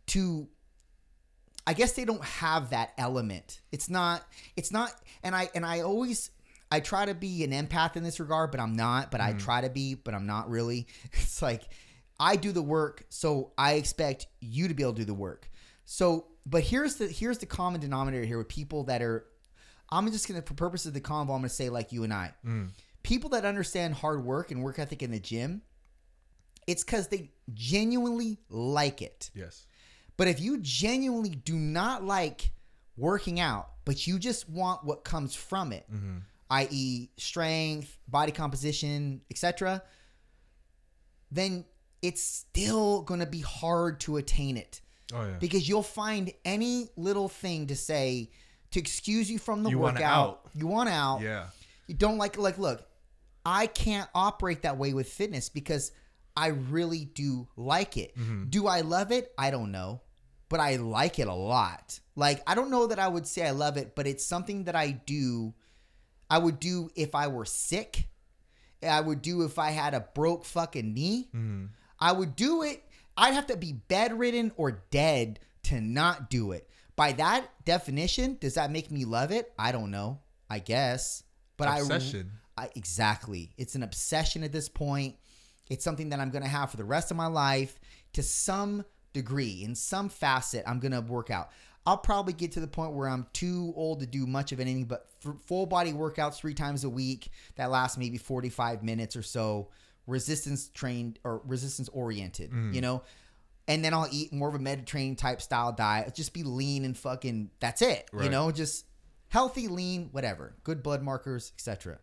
to I guess they don't have that element. It's not it's not and I and I always I try to be an empath in this regard, but I'm not, but I mm. try to be, but I'm not really. It's like I do the work, so I expect you to be able to do the work. So, but here's the here's the common denominator here with people that are. I'm just gonna, for purposes of the convo, I'm gonna say like you and I, mm. people that understand hard work and work ethic in the gym. It's because they genuinely like it. Yes. But if you genuinely do not like working out, but you just want what comes from it, mm-hmm. i.e., strength, body composition, etc., then it's still going to be hard to attain it Oh yeah. because you'll find any little thing to say to excuse you from the You want workout. out. You want out. yeah. You don't like it. like look, I can't operate that way with fitness because I really do like it. Mm-hmm. Do I love it? I don't know. But I like it a lot. Like I don't know that I would say I love it, but it's something that I do I would do if I were sick. I would do if I had a broke fucking knee. Mm-hmm. I would do it. I'd have to be bedridden or dead to not do it. By that definition, does that make me love it? I don't know. I guess. But Obsession. I, I exactly. It's an obsession at this point. It's something that I'm to have for the rest of my life to some degree, in some facet. I'm to work out. I'll probably get to the point where I'm too old to do much of anything but full body workouts three times a week that last maybe 45 minutes or so, resistance trained or resistance oriented, mm. you know? And then I'll eat more of a Mediterranean type style diet. Just be lean and fucking, that's it, you know? Just healthy, lean, whatever, good blood markers, etc.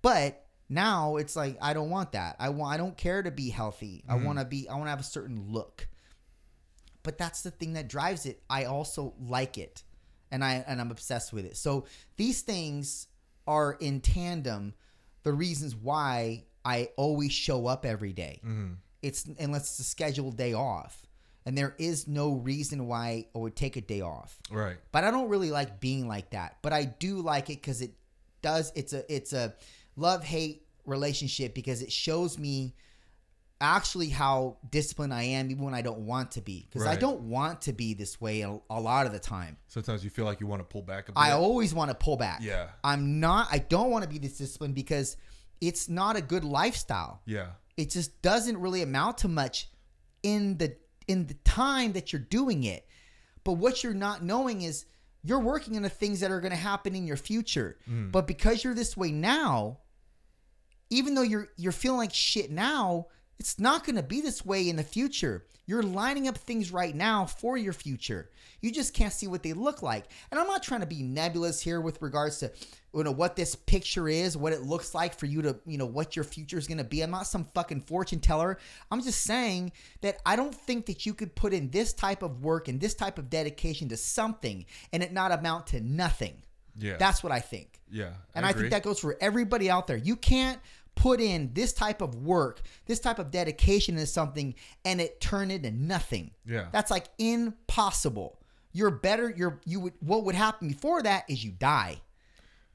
But now it's like I don't want that. I want I don't care to be healthy. I mm-hmm. want to be I want to have a certain look. But that's the thing that drives it. I also like it. And I and I'm obsessed with it. So these things are in tandem the reasons why I always show up every day. Mm-hmm. It's unless it's a scheduled day off. And there is no reason why I would take a day off Right. but I don't really like being like that. But I do like it because it does. It's a it's a love hate relationship because it shows me actually how disciplined I am even when I don't want to be because I don't want to be this way a, a lot of the time. Sometimes you feel like you want to pull back a bit. I always want to pull back. Yeah. I'm not. I don't want to be this disciplined because it's not a good lifestyle yeah. It just doesn't really amount to much in the in the time that you're doing it. But what you're not knowing is you're working on the things that are going to happen in your future. Mm. But because you're this way now even though you're you're feeling like shit now it's not going to be this way in the future. You're lining up things right now for your future. You just can't see what they look like. And i'm not trying to be nebulous here with regards to you know what this picture is what it looks like for you to you know what your future is going to be. I'm not some fucking fortune teller. I'm just saying that i don't think that you could put in this type of work and this type of dedication to something and it not amount to nothing. Yeah. that's what i think. Yeah. and I, think that goes for everybody out there. You can't put in this type of work, this type of dedication into something and it turn into nothing. Yeah. That's like impossible. You're better, you're you would what would happen before that is you die.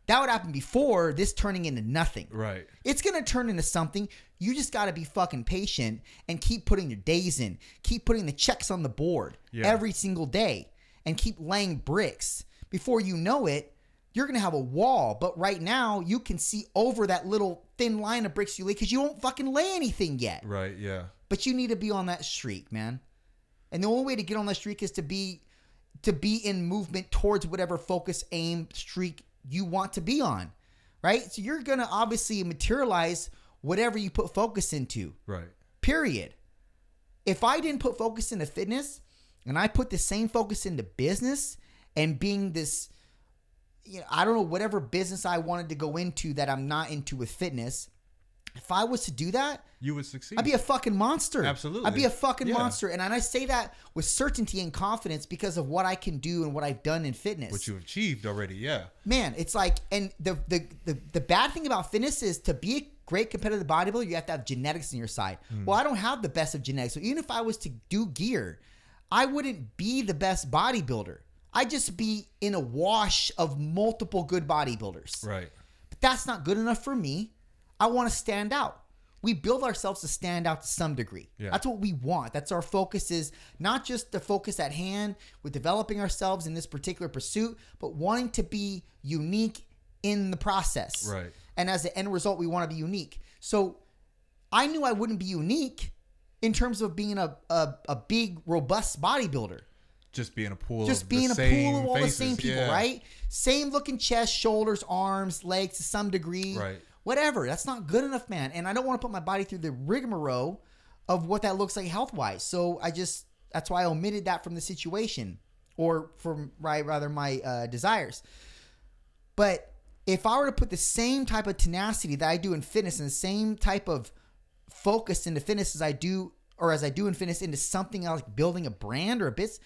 That would happen before this turning into nothing. Right. It's gonna turn into something. You just gotta be fucking patient and keep putting your days in. Keep putting the checks on the board Yeah. every single day and keep laying bricks. Before you know it, you're gonna have a wall. But right now, you can see over that little thin line of bricks you lay because you won't fucking lay anything yet. Right. Yeah. But you need to be on that streak, man. And the only way to get on that streak is to be to be in movement towards whatever focus, aim, streak you want to be on. Right? So you're gonna obviously materialize whatever you put focus into. Right. Period. If I didn't put focus into fitness and I put the same focus into business and being this you know, I don't know whatever business I wanted to go into that I'm not into with fitness, if I was to do that, You would succeed. I'd be a fucking monster. Absolutely. I'd be a fucking Yeah. monster. And and I say that with certainty and confidence because of what I can do and what I've done in fitness. what you've achieved already. Yeah. Man, it's like and the, the the the bad thing about fitness is to be a great competitive bodybuilder, you have to have genetics on your side. Hmm. Well, I don't have the best of genetics. So even if I was to do gear, I wouldn't be the best bodybuilder. I'd just be in a wash of multiple good bodybuilders. Right. But that's not good enough for me. I want to stand out. We build ourselves to stand out to some degree. Yeah. That's what we want. That's our focus is not just the focus at hand with developing ourselves in this particular pursuit, but wanting to be unique in the process. Right. And as the end result, we want to be unique. So I knew I wouldn't be unique in terms of being a a, a big robust bodybuilder Just being a pool. just of being the a same pool of all faces. the same people, yeah. right? Same looking chest, shoulders, arms, legs to some degree. Right. Whatever. That's not good enough, man. And I don't want to put my body through the rigmarole of what that looks like health wise. So I just that's why I omitted that from the situation or from right rather my uh, desires. But if I were to put the same type of tenacity that I do in fitness and the same type of focus into fitness as I do or as I do in fitness into something else like building a brand or a business,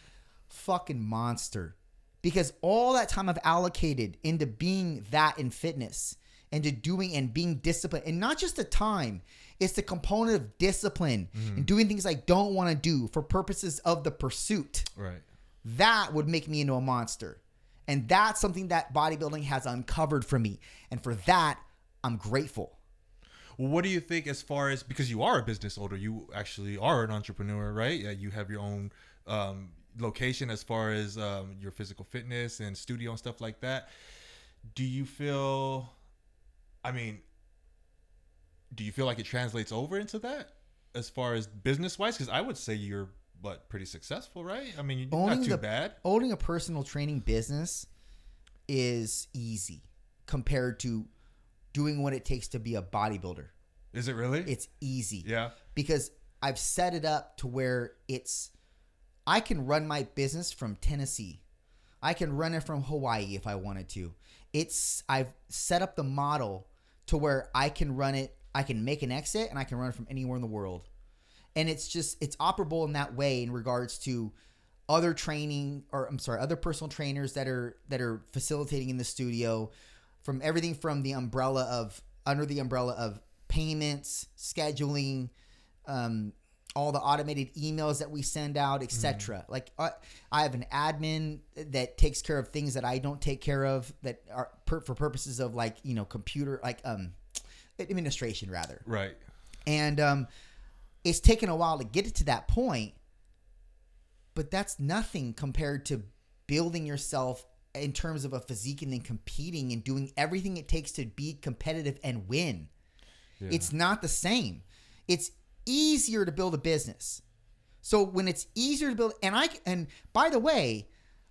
fucking monster. Because all that time I've allocated into being that in fitness and to doing and being disciplined and not just the time, it's the component of discipline and doing things I don't want to do for purposes of the pursuit Right. that would make me into a monster. And that's something that bodybuilding has uncovered for me. And for that, I'm grateful. What do you think as far as because you are a business owner, you actually are an entrepreneur, right? Yeah, you have your own um, location as far as um, your physical fitness and studio and stuff like that. Do you feel? I mean, do you feel like it translates over into that as far as business wise? Because I would say you're but pretty successful, right? I mean, you're not too the- bad. Owning a personal training business is easy compared to doing what it takes to be a bodybuilder. Is it really? It's easy. yeah. because I've set it up to where it's I can run my business from Tennessee. I can run it from Hawaii if I wanted to. It's I've set up the model to where I can run it, I can make an exit and I can run it from anywhere in the world. And it's just it's operable in that way in regards to other training or I'm sorry, other personal trainers that are that are facilitating in the studio from everything from the umbrella of under the umbrella of payments, scheduling, um, all the automated emails that we send out, etc. Like uh, I have an admin that takes care of things that I don't take care of that are per, for purposes of like you know computer like um administration rather. Right. and um, it's taken a while to get it to that point but that's nothing compared to building yourself in terms of a physique and then competing and doing everything it takes to be competitive and win. It's not the same. It's easier to build a business so when it's easier to build and i and by the way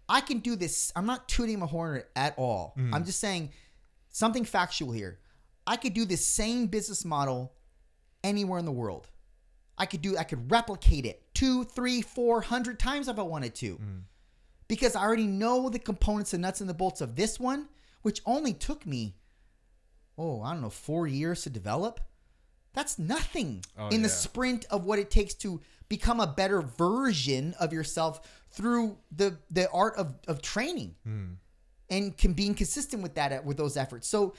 i can do this i'm not tooting my horn at all mm-hmm. i'm just saying something factual here i could do this same business model anywhere in the world. I could do I could replicate it two, three, four hundred times if I wanted to. Mm-hmm. Because I already know the components and nuts and the bolts of this one, which only took me, oh, I don't know, four years to develop. That's nothing Oh, in the yeah. sprint of what it takes to become a better version of yourself through the the art of, of training and can being consistent with that with those efforts. So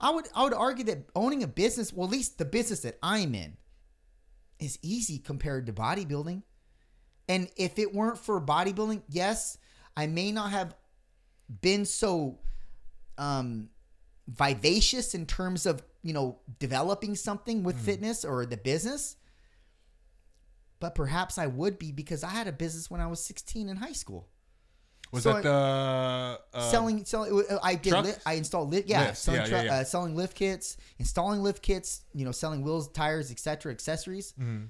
I would I would argue that owning a business, well at least the business that I'm in, is easy compared to bodybuilding. And if it weren't for bodybuilding, yes, I may not have been so um vivacious in terms of, you know, developing something with fitness or the business. But perhaps I would be because I had a business when I was 16 in high school Was So that the uh, selling selling I did li- I installed lift yeah, Lifts, selling, yeah, tru- yeah, yeah. Uh, selling lift kits installing lift kits you know selling wheels tires etc accessories Mm-hmm.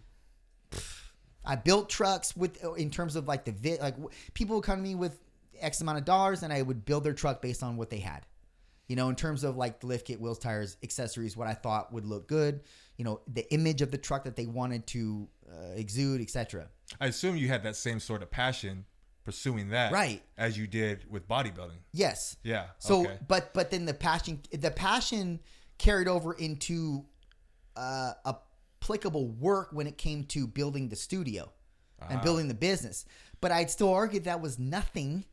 I built trucks with in terms of like the vi- like w- people would come to me with X amount of dollars and I would build their truck based on what they had you know in terms of like the lift kit wheels tires accessories what I thought would look good you know the image of the truck that they wanted to uh, exude etc I assume you had that same sort of passion pursuing that, Right. As you did with bodybuilding. yes Yeah. So, okay. but but then the passion the passion carried over into uh, applicable work when it came to building the studio and building the business. But I'd still argue that was nothing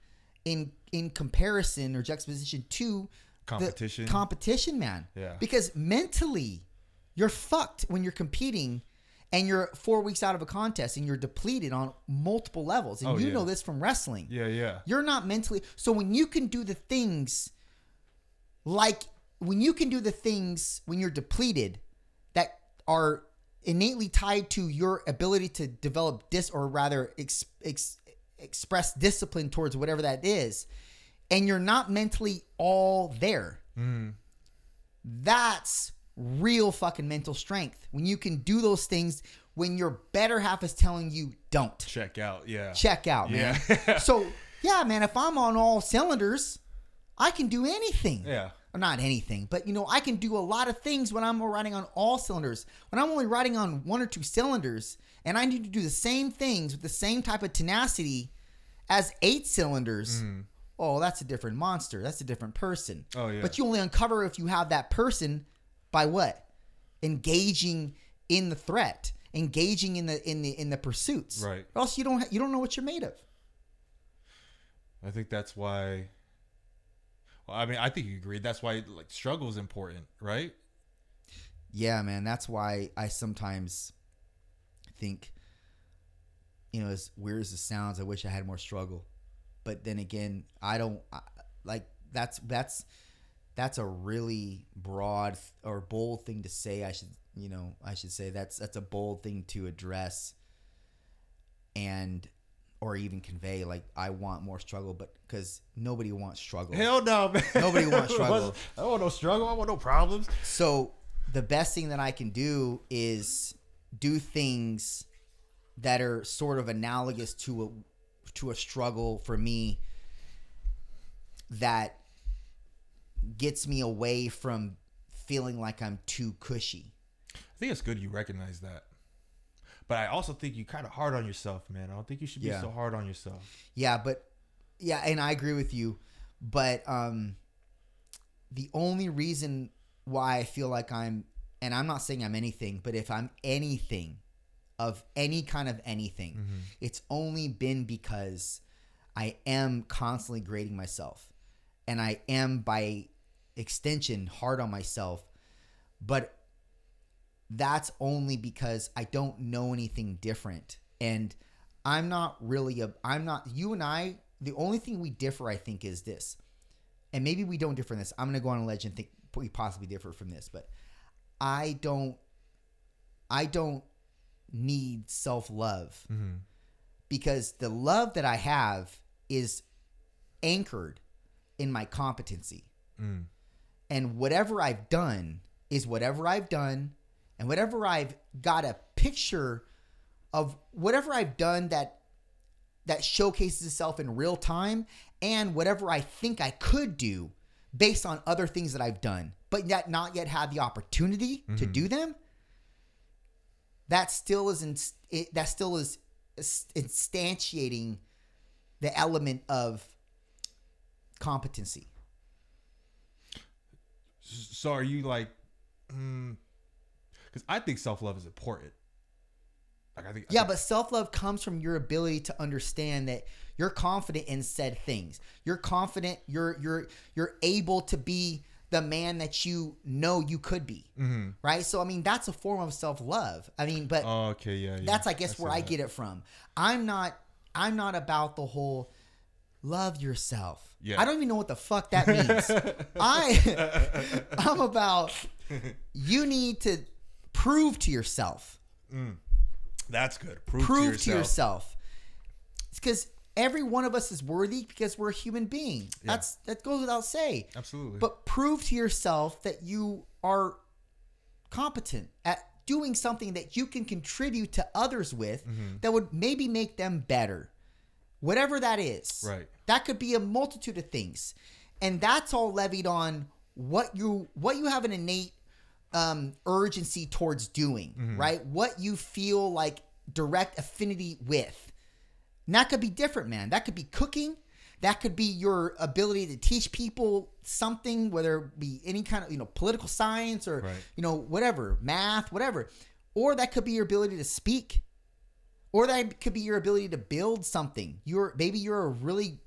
in in comparison or juxtaposition to Competition. competition, man. Yeah. Because mentally, you're fucked when you're competing. And you're four weeks out of a contest, and you're depleted on multiple levels. And Oh, you yeah. know this from wrestling. yeah, yeah. You're not mentally so when you can do the things like when you can do the things when you're depleted that are innately tied to your ability to develop dis or rather ex, ex, express discipline towards whatever that is and you're not mentally all there mm. that's real fucking mental strength when you can do those things when your better half is telling you don't Check out. Yeah. check out, man. Yeah. so yeah, man, if I'm on all cylinders, I can do anything. Yeah. Or not anything, but you know, I can do a lot of things when I'm riding on all cylinders. When I'm only riding on one or two cylinders, and I need to do the same things with the same type of tenacity as eight cylinders. Mm. Oh, that's a different monster. That's a different person. Oh, yeah. But you only uncover if you have that person by what? Engaging in the threat, engaging in the in the in the pursuits. Right. Or else you don't ha- you don't know what you're made of. I think that's why. Well, I mean, I think you agree. That's why like struggle is important, right? Yeah, man. That's why I sometimes think, you know, as weird as it sounds, I wish I had more struggle. But then again, I don't I, like that's that's that's a really broad or bold thing to say. I should, you know, I should say that's that's a bold thing to address, and or even convey. Like I want more struggle, but because nobody wants struggle. Hell no, man. Nobody wants struggle. I don't want no struggle. I want no problems. So the best thing that I can do is do things that are sort of analogous to a to a struggle for me that gets me away from feeling like I'm too cushy. I think it's good you recognize that. But I also think you kind of hard on yourself, man. I don't think you should be Yeah. so hard on yourself. Yeah, but yeah, and I agree with you. But um the only reason why I feel like I'm and I'm not saying I'm anything, but if I'm anything of any kind of anything, mm-hmm. it's only been because I am constantly grading myself. And I am by extension hard on myself. But that's only because I don't know anything different. And I'm not really a I'm not you and I the only thing we differ I think is this. And maybe we don't differ in this. I'm gonna go on a ledge and think we possibly differ from this, but I don't I don't need self-love mm-hmm. because the love that I have is anchored in my competency. Mm. And whatever I've done is whatever I've done, and whatever I've got a picture of whatever I've done that that showcases itself in real time, and whatever I think I could do based on other things that I've done, but yet not yet had the opportunity to mm-hmm. do them. That still is in, it, that still is instantiating the element of competency. So are you like, hmm, because I think self love is important. Like I think, I Yeah, think- but self love comes from your ability to understand that you're confident in said things. You're confident. You're you're you're able to be the man that you know you could be. Mm-hmm. Right. So I mean, that's a form of self love. I mean, but Oh, okay, yeah, yeah. that's I guess see where I that. get it from. I'm not. I'm not about the whole love yourself. Yeah. I don't even know what the fuck that means. I I'm about you need to prove to yourself That's good. Prove, prove to yourself. It's because every one of us is worthy because we're a human being. That's that goes without say. Absolutely. But prove to yourself that you are competent at doing something that you can contribute to others with Mm-hmm. that would maybe make them better. Whatever that is. Right. That could be a multitude of things. And that's all levied on what you what you have an innate um, urgency towards doing, Mm-hmm. right? What you feel like direct affinity with. And that could be different, man. That could be cooking. That could be your ability to teach people something, whether it be any kind of, you know, political science or, Right. you know, whatever, math, whatever. Or that could be your ability to speak. Or that could be your ability to build something. You're maybe you're a really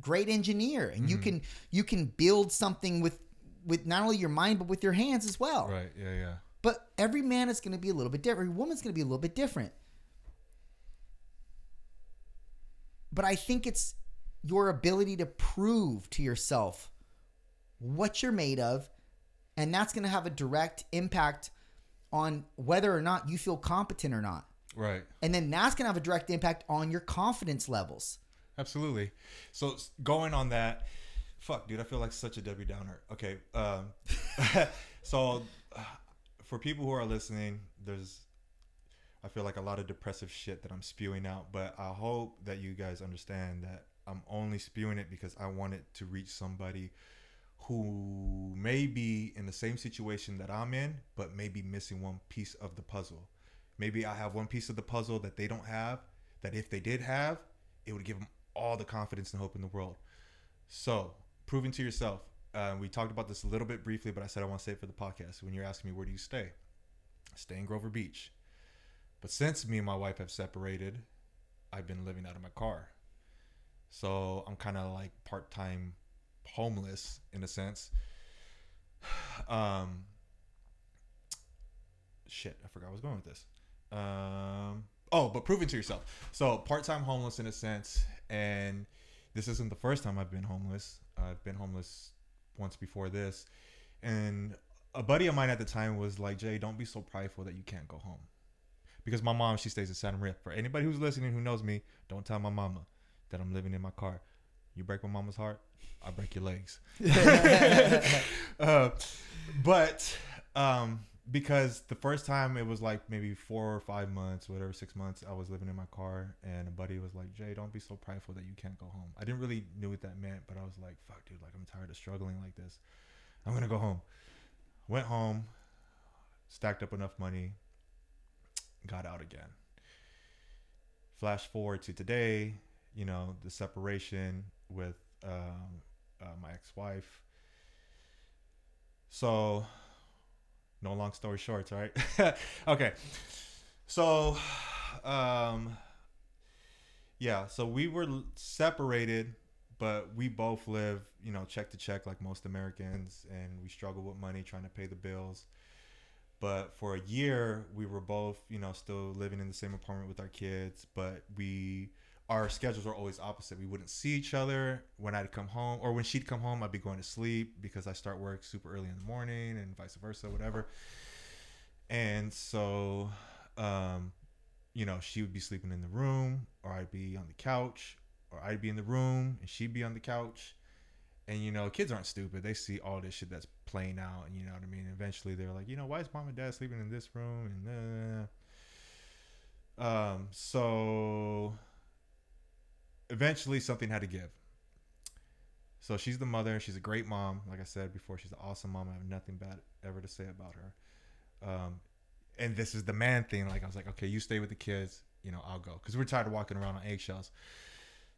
great engineer and you mm-hmm. can you can build something with with not only your mind but with your hands as well. right. Yeah. Yeah. But every man is going to be a little bit different. Every woman's going to be a little bit different. But I think it's your ability to prove to yourself what you're made of, and that's going to have a direct impact on whether or not you feel competent or not. Right. And then that's going to have a direct impact on your confidence levels. Absolutely. So going on that, fuck, dude, I feel like such a Debbie downer. Okay. Um, so uh, for people who are listening, there's I feel like a lot of depressive shit that I'm spewing out, but I hope that you guys understand that I'm only spewing it because I want it to reach somebody who may be in the same situation that I'm in, but maybe missing one piece of the puzzle. Maybe I have one piece of the puzzle that they don't have, that if they did have, it would give them all the confidence and hope in the world. So, proving to yourself. Uh, we talked about this a little bit briefly, but I said I want to say it for the podcast. When you're asking me, where do you stay? Stay in Grover Beach. But since me and my wife have separated, I've been living out of my car. So I'm kind of like part time homeless in a sense. Um, shit, I forgot I was going with this. Um, oh, but proving to yourself. So part time homeless in a sense, and this isn't the first time I've been homeless. I've been homeless once before this, and a buddy of mine at the time was like, "Jay, don't be so prideful that you can't go home." Because my mom, she stays in Santa Maria. For anybody who's listening who knows me, don't tell my mama that I'm living in my car. You break my mama's heart, I break your legs. uh, but um, because the first time it was like maybe four or five months, whatever, six months, I was living in my car, and a buddy was like, "Jay, don't be so prideful that you can't go home." I didn't really knew what that meant, but I was like, "Fuck, dude, like I'm tired of struggling like this. I'm gonna go home." Went home, stacked up enough money, got out again. Flash forward to today, you know, the separation with um, uh, my ex-wife. So, no long story short, right? okay. So, um, yeah, so we were separated, but we both live, you know, check to check like most Americans, and we struggle with money trying to pay the bills. But for a year, we were both, you know, still living in the same apartment with our kids, but we our schedules were always opposite. We wouldn't see each other when I'd come home, or when she'd come home, I'd be going to sleep because I start work super early in the morning, and vice versa, whatever. And so, um, you know, she would be sleeping in the room, or I'd be on the couch, or I'd be in the room, and she'd be on the couch. And you know, kids aren't stupid. They see all this shit that's playing out, and you know what I mean. Eventually, they're like, you know, why is mom and dad sleeping in this room? And uh, um, so eventually something had to give. So she's the mother. She's a great mom. Like I said before, she's an awesome mom. I have nothing bad ever to say about her. Um, and this is the man thing. Like I was like, okay, you stay with the kids. You know, I'll go because we're tired of walking around on eggshells.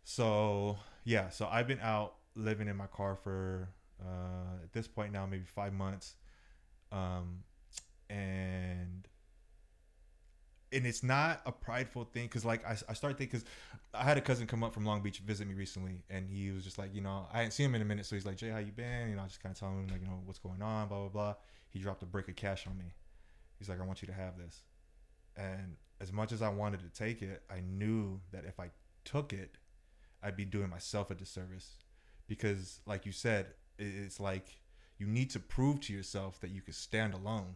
So yeah, so I've been out living in my car for uh, at this point now maybe five months, um, and and it's not a prideful thing because like I, I start thinking because I had a cousin come up from Long Beach visit me recently and he was just like you know I hadn't seen him in a minute so he's like Jay how you been? You know I just kind of telling him like you know what's going on? Blah blah blah. He dropped a brick of cash on me. He's like I want you to have this. And as much as I wanted to take it I knew that if I took it I'd be doing myself a disservice because like you said it's like you need to prove to yourself that you can stand alone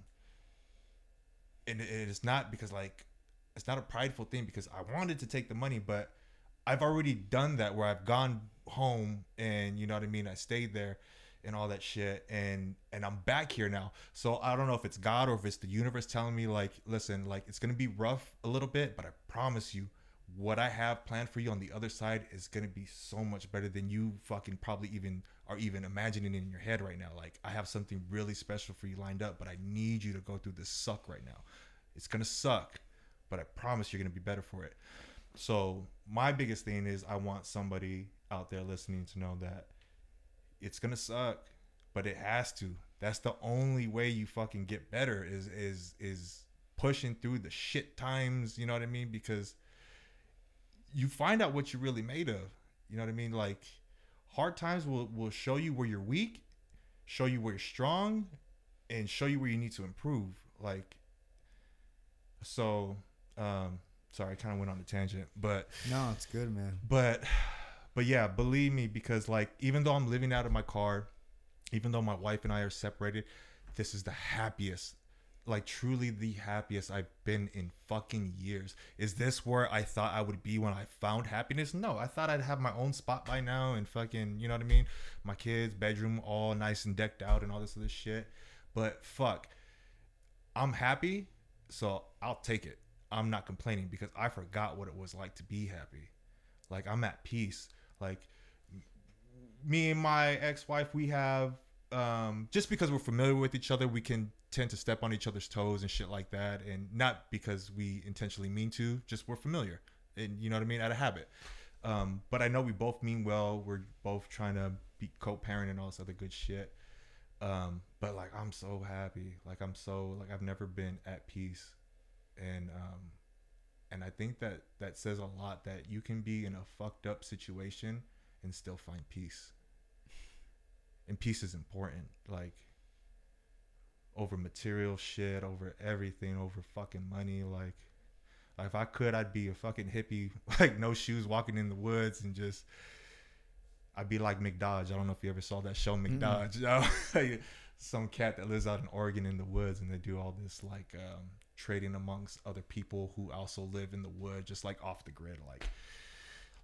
and it's not because like it's not a prideful thing because I wanted to take the money, but I've already done that where I've gone home and you know what I mean. I stayed there and all that shit, and and I'm back here now. So I don't know if it's God or if it's the universe telling me like, listen, like it's gonna be rough a little bit, but I promise you, what I have planned for you on the other side is gonna be so much better than you fucking probably even are even imagining in your head right now. Like I have something really special for you lined up, but I need you to go through this suck right now. It's gonna suck, but I promise you're gonna be better for it. So my biggest thing is I want somebody out there listening to know that it's gonna suck, but it has to. That's the only way you fucking get better is is is pushing through the shit times, you know what I mean? Because you find out what you're really made of. You know what I mean? Like hard times will will show you where you're weak, show you where you're strong, and show you where you need to improve. Like so um sorry, I kind of went on a tangent, but No, it's good, man. but but yeah, believe me because like even though I'm living out of my car, even though my wife and I are separated, this is the happiest like truly the happiest I've been in fucking years. Is this where I thought I would be when I found happiness? No, I thought I'd have my own spot by now and fucking, you know what I mean? My kids' bedroom all nice and decked out and all this other shit. But fuck, I'm happy, so I'll take it. I'm not complaining because I forgot what it was like to be happy. Like I'm at peace. Like me and my ex-wife, we have um, just because we're familiar with each other, we can tend to step on each other's toes and shit like that, and not because we intentionally mean to. Just we're familiar, and you know what I mean, out of habit. Um, but I know we both mean well. We're both trying to be co-parent and all this other good shit. Um, but like I'm so happy. Like I'm so like I've never been at peace, and um, and I think that that says a lot that you can be in a fucked up situation and still find peace. And peace is important. Like over material shit, over everything, over fucking money. Like, like if I could, I'd be a fucking hippie, like no shoes, walking in the woods and just. I'd be like McDodge. I don't know if you ever saw that show McDodge. you know? Some cat that lives out in Oregon in the woods, and they do all this like um, trading amongst other people who also live in the wood, just like off the grid. Like,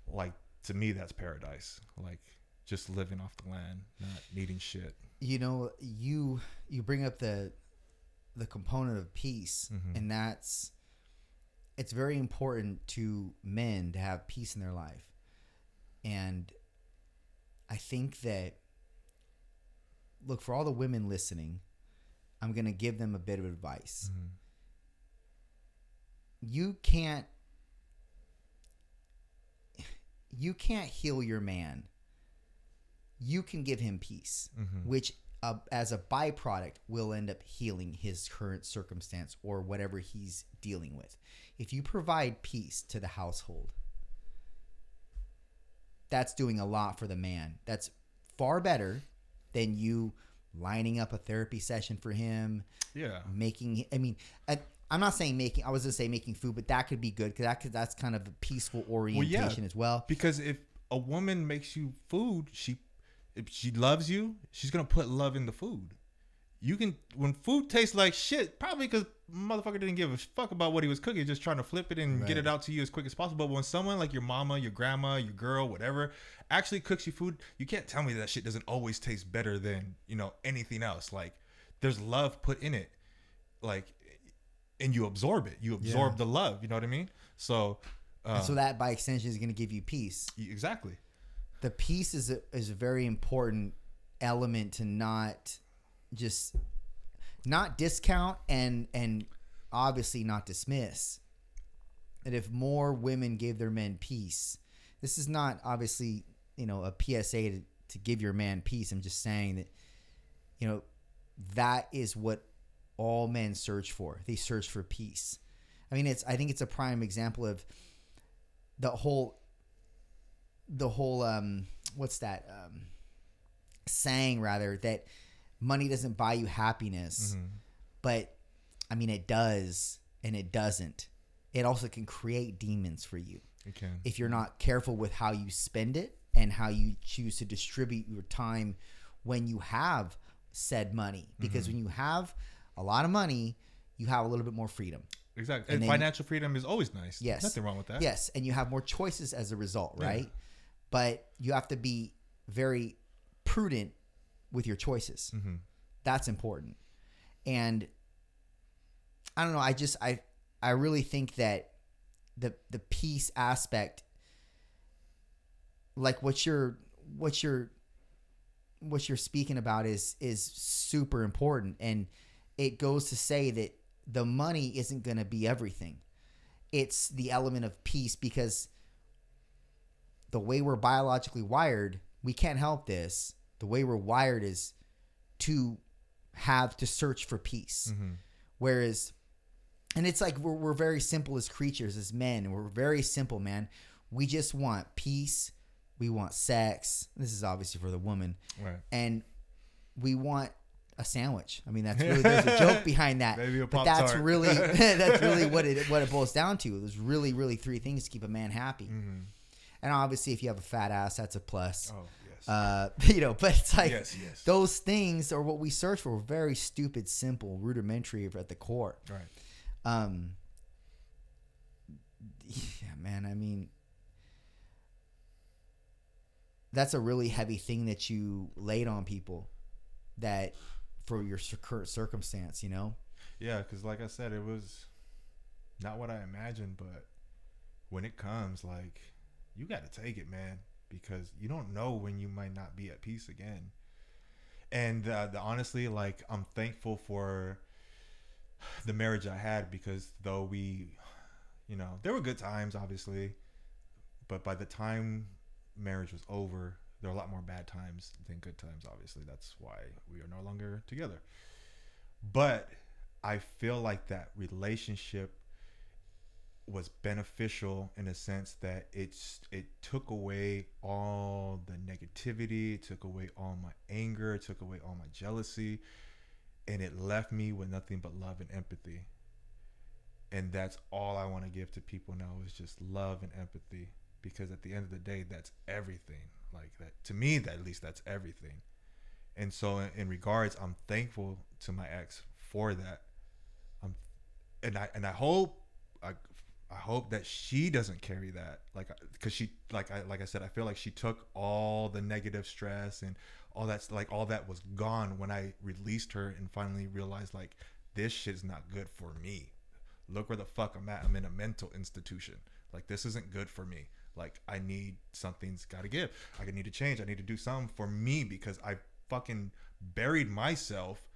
like to me, that's paradise. Like just living off the land, not needing shit. You know you you bring up the the component of peace Mhm. and that's it's very important to men to have peace in their life and i think that look for all the women listening i'm going to give them a bit of advice Mhm. you can't you can't heal your man you can give him peace Mhm. which uh, as a byproduct will end up healing his current circumstance or whatever he's dealing with if you provide peace to the household that's doing a lot for the man that's far better than you lining up a therapy session for him Yeah. making i mean I, i'm not saying making i was gonna say making food but that could be good because that could, that's kind of a peaceful orientation as well Because if a woman makes you food, she if she loves you, she's gonna put love in the food. You can when food tastes like shit, probably because motherfucker didn't give a fuck about what he was cooking, just trying to flip it and get it out to you as quick as possible. But when someone like your mama, your grandma, your girl, whatever, actually cooks you food, you can't tell me that shit doesn't always taste better than you know anything else. Like there's love put in it, like, and you absorb it. You absorb Yeah. the love. You know what I mean? So, uh, so that by extension is to give you peace exactly. The peace is a, is a very important element to not just not discount and and obviously not dismiss. That if more women gave their men peace this is not obviously you know a psa to, to give your man peace. I'm just saying that you know that is what all men search for. They search for peace. I mean it's i think it's a prime example of the whole the whole um what's that um saying rather that money doesn't buy you happiness Mm-hmm. but i mean it does and it doesn't it also can create demons for you You can. if you're not careful with how you spend it and how you choose to distribute your time when you have said money because when you have a lot of money you have a little bit more freedom Exactly. And And, then- financial freedom is always nice. Yes. Nothing wrong with that. Yes, and you have more choices as a result, Yeah. But you have to be very prudent with your choices. hmm That's important. And I don't know, I just I I really think that the the peace aspect like what you're what you're what you're speaking about is is super important and it goes to say that the money isn't going to be everything it's the element of peace because the way we're biologically wired we can't help this the way we're wired is to have to search for peace hmm Whereas, and it's like we're, we're very simple as creatures, as men. We're very simple, man. We just want peace. We want sex. This is obviously for the woman. Right. And we want a sandwich. I mean, that's really, there's a joke behind that. Maybe a but that's really, that's really what it, what it boils down to. There's really, really three things to keep a man happy. hmm And obviously, if you have a fat ass, that's a plus. Oh yes. Uh, you know, but it's like yes. Yes. those things are what we search for. Very stupid, simple, rudimentary at the core. right. Um, yeah, man. I mean, that's a really heavy thing that you laid on people. That for your current circumstance, you know. Yeah, because like I said, it was not what I imagined, but when it comes, like you got to take it, man, because you don't know when you might not be at peace again. And uh, the honestly, like I'm thankful for the marriage I had because though we, you know, there were good times, obviously, but by the time marriage was over, there were a lot more bad times than good times. Obviously, that's why we are no longer together. But I feel like that relationship was beneficial in a sense that it's it took away all the negativity, it took away all my anger, it took away all my jealousy, and it left me with nothing but love and empathy. And that's all I want to give to people now is just love and empathy because at the end of the day that's everything. Like that to me that at least that's everything. And so in, in regards I'm thankful to my ex for that. I'm and I and I hope I I hope that she doesn't carry that, like, uh, because she, like, I, like I said, I feel like she took all the negative stress and all that's like all that was gone when I released her and finally realized like this shit's not good for me. Look where the fuck I'm at. I'm in a mental institution. Like this isn't good for me. Like I need something's got to give. I need to change. I need to do something for me because I fucking buried myself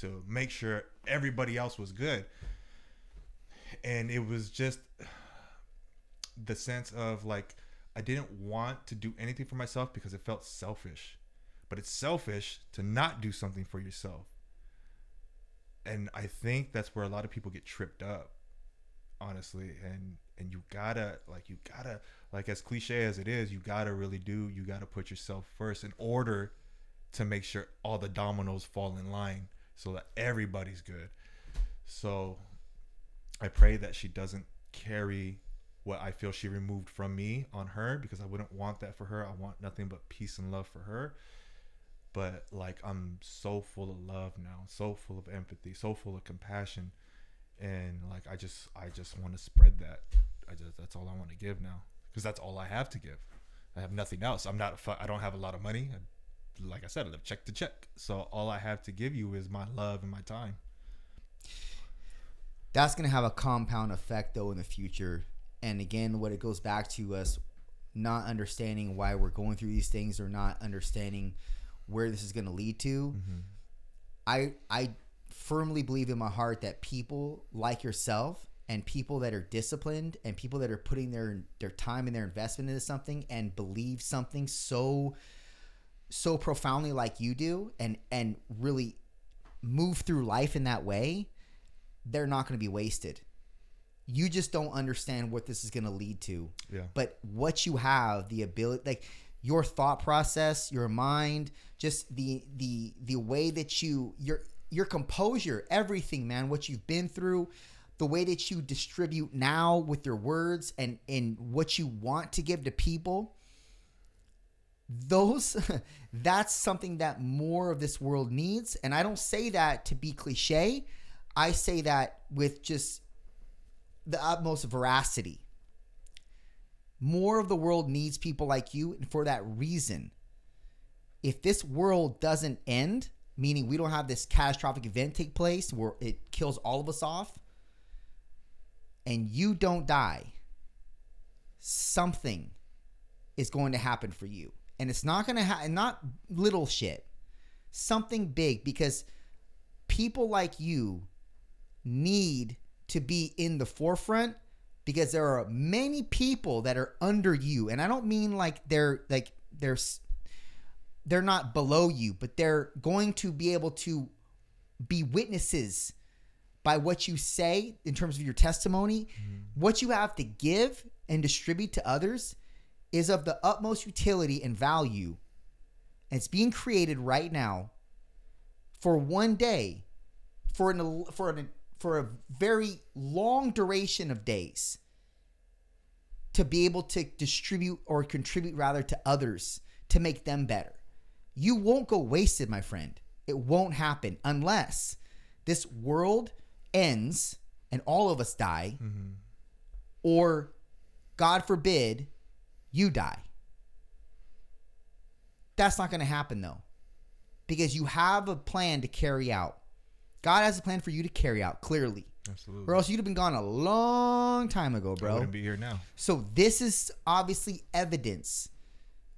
to make sure everybody else was good and it was just the sense of like I didn't want to do anything for myself because it felt selfish. But it's selfish to not do something for yourself. And I think that's where a lot of people get tripped up, honestly. And and you gotta like you gotta like as cliche as it is, you gotta really do you gotta put yourself first in order to make sure all the dominoes fall in line so that everybody's good. So I pray that she doesn't carry what I feel she removed from me on her because I wouldn't want that for her. I want nothing but peace and love for her. But like I'm so full of love now, so full of empathy, so full of compassion, and like I just I just want to spread that. I just that's all I want to give now because that's all I have to give. I have nothing else. I'm not. I don't have a lot of money. I, like I said, I live check to check. So all I have to give you is my love and my time that's going to have a compound effect though in the future and again what it goes back to us not understanding why we're going through these things or not understanding where this is going to lead to mm-hmm. i i firmly believe in my heart that people like yourself and people that are disciplined and people that are putting their their time and their investment into something and believe something so so profoundly like you do and and really move through life in that way they're not going to be wasted. You just don't understand what this is going to lead to. Yeah. But what you have, the ability, like your thought process, your mind, just the the the way that you your your composure, everything, man, what you've been through, the way that you distribute now with your words and and what you want to give to people those that's something that more of this world needs and i don't say that to be cliche I say that with just the utmost veracity. More of the world needs people like you, and for that reason, if this world doesn't end, meaning we don't have this catastrophic event take place where it kills all of us off, and you don't die, something is going to happen for you. And it's not going to happen, not little shit, something big, because people like you need to be in the forefront because there are many people that are under you. And i don't mean like they're like they're they're not below you but they're going to be able to be witnesses by what you say in terms of your testimony. Mm-hmm. what you have to give and distribute to others is of the utmost utility and value. And it's being created right now for one day for an for an for a very long duration of days to be able to distribute or contribute rather to others to make them better. You won't go wasted, my friend. It won't happen unless this world ends and all of us die, mm-hmm. or God forbid, you die. That's not going to happen though, because you have a plan to carry out God has a plan for you to carry out clearly, Absolutely. or else you'd have been gone a long time ago, I bro. wouldn't be here now. So this is obviously evidence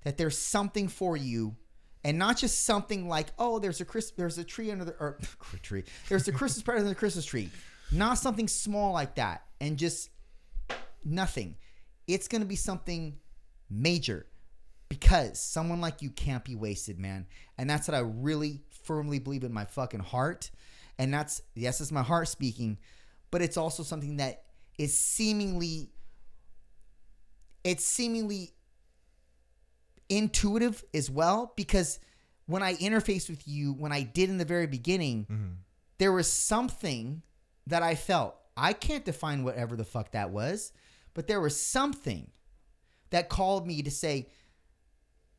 that there's something for you, and not just something like, oh, there's a Chris, there's a tree under the or tree, there's a Christmas present under the Christmas tree. Not something small like that, and just nothing. It's gonna be something major because someone like you can't be wasted, man. And that's what I really firmly believe in my fucking heart. And that's yes, it's my heart speaking, but it's also something that is seemingly it's seemingly intuitive as well because when I interfaced with you, when I did in the very beginning, mm-hmm. there was something that I felt. I can't define whatever the fuck that was, but there was something that called me to say,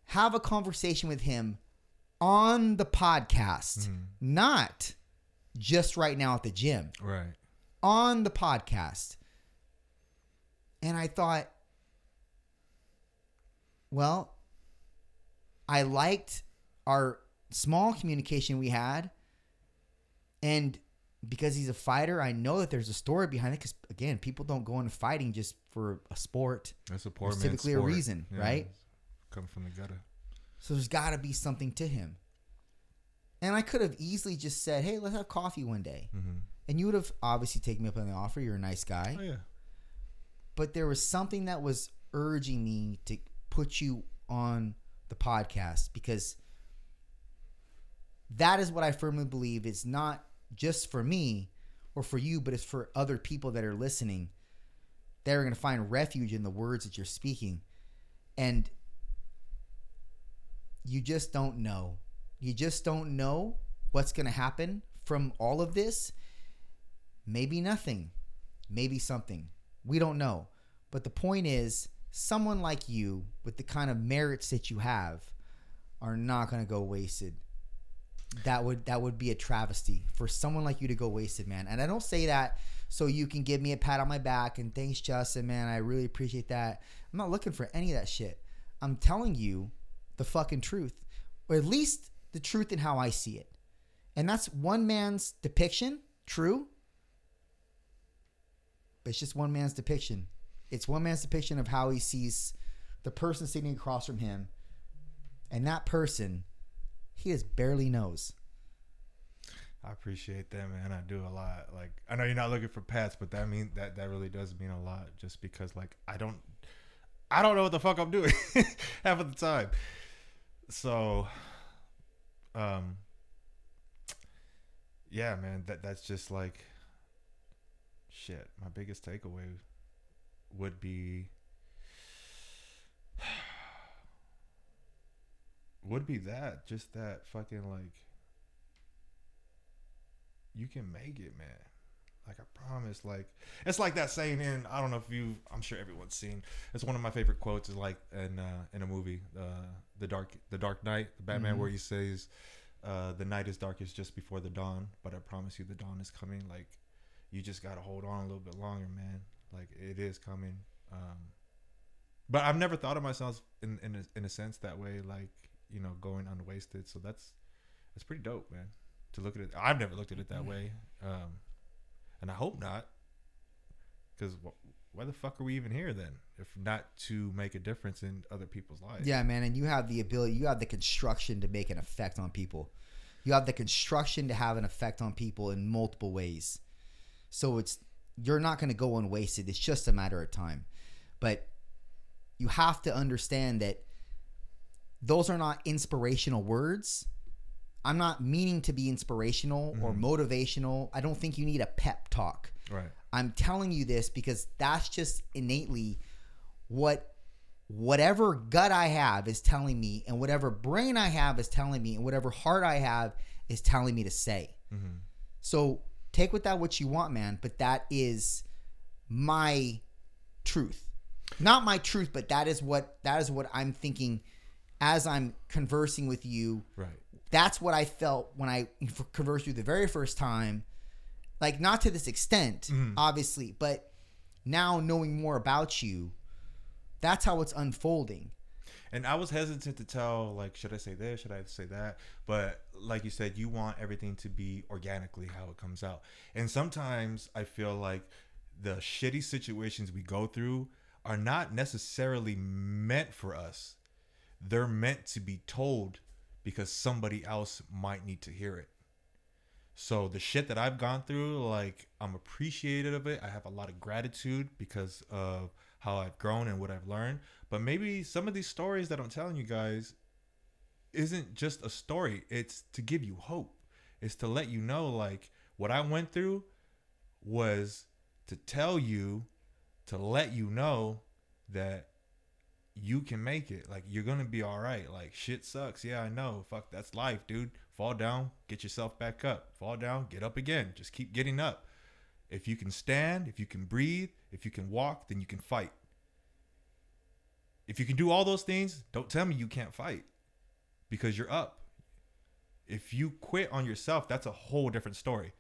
have a conversation with him on the podcast, mm-hmm. not just right now at the gym Right. on the podcast. And I thought, well, I liked our small communication we had. And because he's a fighter, I know that there's a story behind it. Because, again, people don't go into fighting just for a sport. That's a poor man's typically a sport. reason, right? Come from the gutter. So there's got to be something to him. And I could have easily just said, hey, let's have coffee one day. Mm-hmm. And you would have obviously taken me up on the offer. You're a nice guy. Oh yeah. but there was something that was urging me to put you on the podcast because that is what I firmly believe is not just for me or for you, but it's for other people that are listening. They're going to find refuge in the words that you're speaking. And you just don't know. You just don't know what's going to happen from all of this. Maybe nothing, maybe something. We don't know. But the point is, someone like you, with the kind of merits that you have, are not going to go wasted. That would that would be a travesty for someone like you to go wasted, man. And I don't say that so you can give me a pat on my back and thanks, Justin, man. I really appreciate that. I'm not looking for any of that shit. I'm telling you the fucking truth, or at least the truth in how I see it. And that's one man's depiction, true. But it's just one man's depiction. It's one man's depiction of how he sees the person sitting across from him. And that person, he just barely knows. I appreciate that, man. I do a lot. Like I know you're not looking for pets, but that mean that that really does mean a lot. Just because like I don't, I don't know what the fuck I'm doing half of the time. So, um, yeah, man. That that's just like shit. My biggest takeaway would be would be that just that fucking like you can make it, man. Like I promise. Like it's like that saying in I don't know if you I'm sure everyone's seen. It's one of my favorite quotes is like in uh, in a movie, uh, the dark the Dark Knight, the Batman, Mhm. where he says, uh, "The night is darkest just before the dawn, but I promise you, the dawn is coming." Like you just gotta hold on a little bit longer, man. Like it is coming. Um, but I've never thought of myself in in a, in a sense that way, like you know, going unwasted. So that's that's pretty dope, man. To look at it, I've never looked at it that way, um, and I hope not, because wh- why the fuck are we even here then, if not to make a difference in other people's lives? Yeah, man. And you have the ability, you have the construction to make an effect on people. You have the construction to have an effect on people in multiple ways. So it's, you're not going to go unwasted. It's just a matter of time. But you have to understand that those are not inspirational words. I'm not meaning to be inspirational or motivational. I don't think you need a pep talk. right. I'm telling you this because that's just innately what whatever gut I have is telling me, and whatever brain I have is telling me, and whatever heart I have is telling me to say. Mm-hmm. So take with that what you want, man. But that is my truth, not my truth, but that is what that is what I'm thinking as I'm conversing with you Right. That's what I felt when I conversed with you the very first time. Like not to this extent, Mhm. obviously, but now knowing more about you, that's how it's unfolding. And I was hesitant to tell, like, should I say this? Should I say that? But like you said, you want everything to be organically how it comes out. And sometimes I feel like the shitty situations we go through are not necessarily meant for us. They're meant to be told because somebody else might need to hear it. So the shit that I've gone through, like I'm appreciative of it. I have a lot of gratitude because of how I've grown and what I've learned. But maybe some of these stories that I'm telling you guys isn't just a story. It's to give you hope. It's to let you know like what I went through was to tell you to let you know that you can make it. Like you're gonna be all right. Like shit sucks. Yeah, I know. Fuck, that's life, dude. Fall down, get yourself back up. Fall down, get up again. Just keep getting up. If you can stand, if you can breathe, if you can walk, then you can fight. If you can do all those things, don't tell me you can't fight because you're up. If you quit on yourself, that's a whole different story.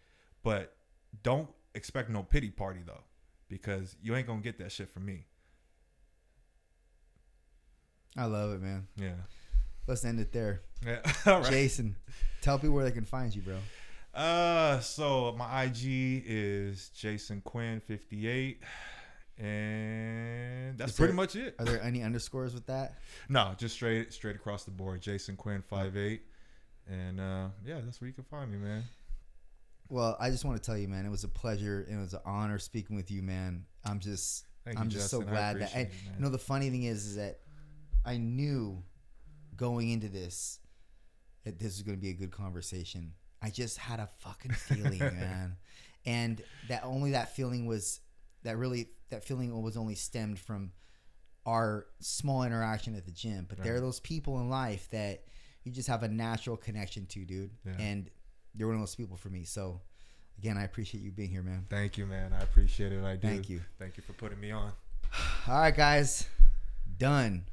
But don't expect no pity party though because you ain't to get that shit from me. I love it, man. Yeah. Let's end it there. Yeah. All right. Jason, tell people where they can find you, bro. Uh, so my IG is Jason Quinn fifty eight, and that's pretty much it. Are there any underscores with that? No, just straight straight across the board. Jason Quinn five eight, and uh, yeah, that's where you can find me, man. Well, I just want to tell you, man, it was a pleasure and it was an honor speaking with you, man. I'm just, Thank I'm you, just so Justin. I glad that. it, man. you know, the funny thing is, is that I knew going into this that this was going to be a good conversation. I just had a fucking feeling, man, and that only that feeling was that really that feeling was only stemmed from our small interaction at the gym. But there are those people in life that you just have a natural connection to, dude, Yeah. and you're one of those people for me. So, again, I appreciate you being here, man. Thank you, man. I appreciate it. I do. Thank you. Thank you for putting me on. All right, guys, done.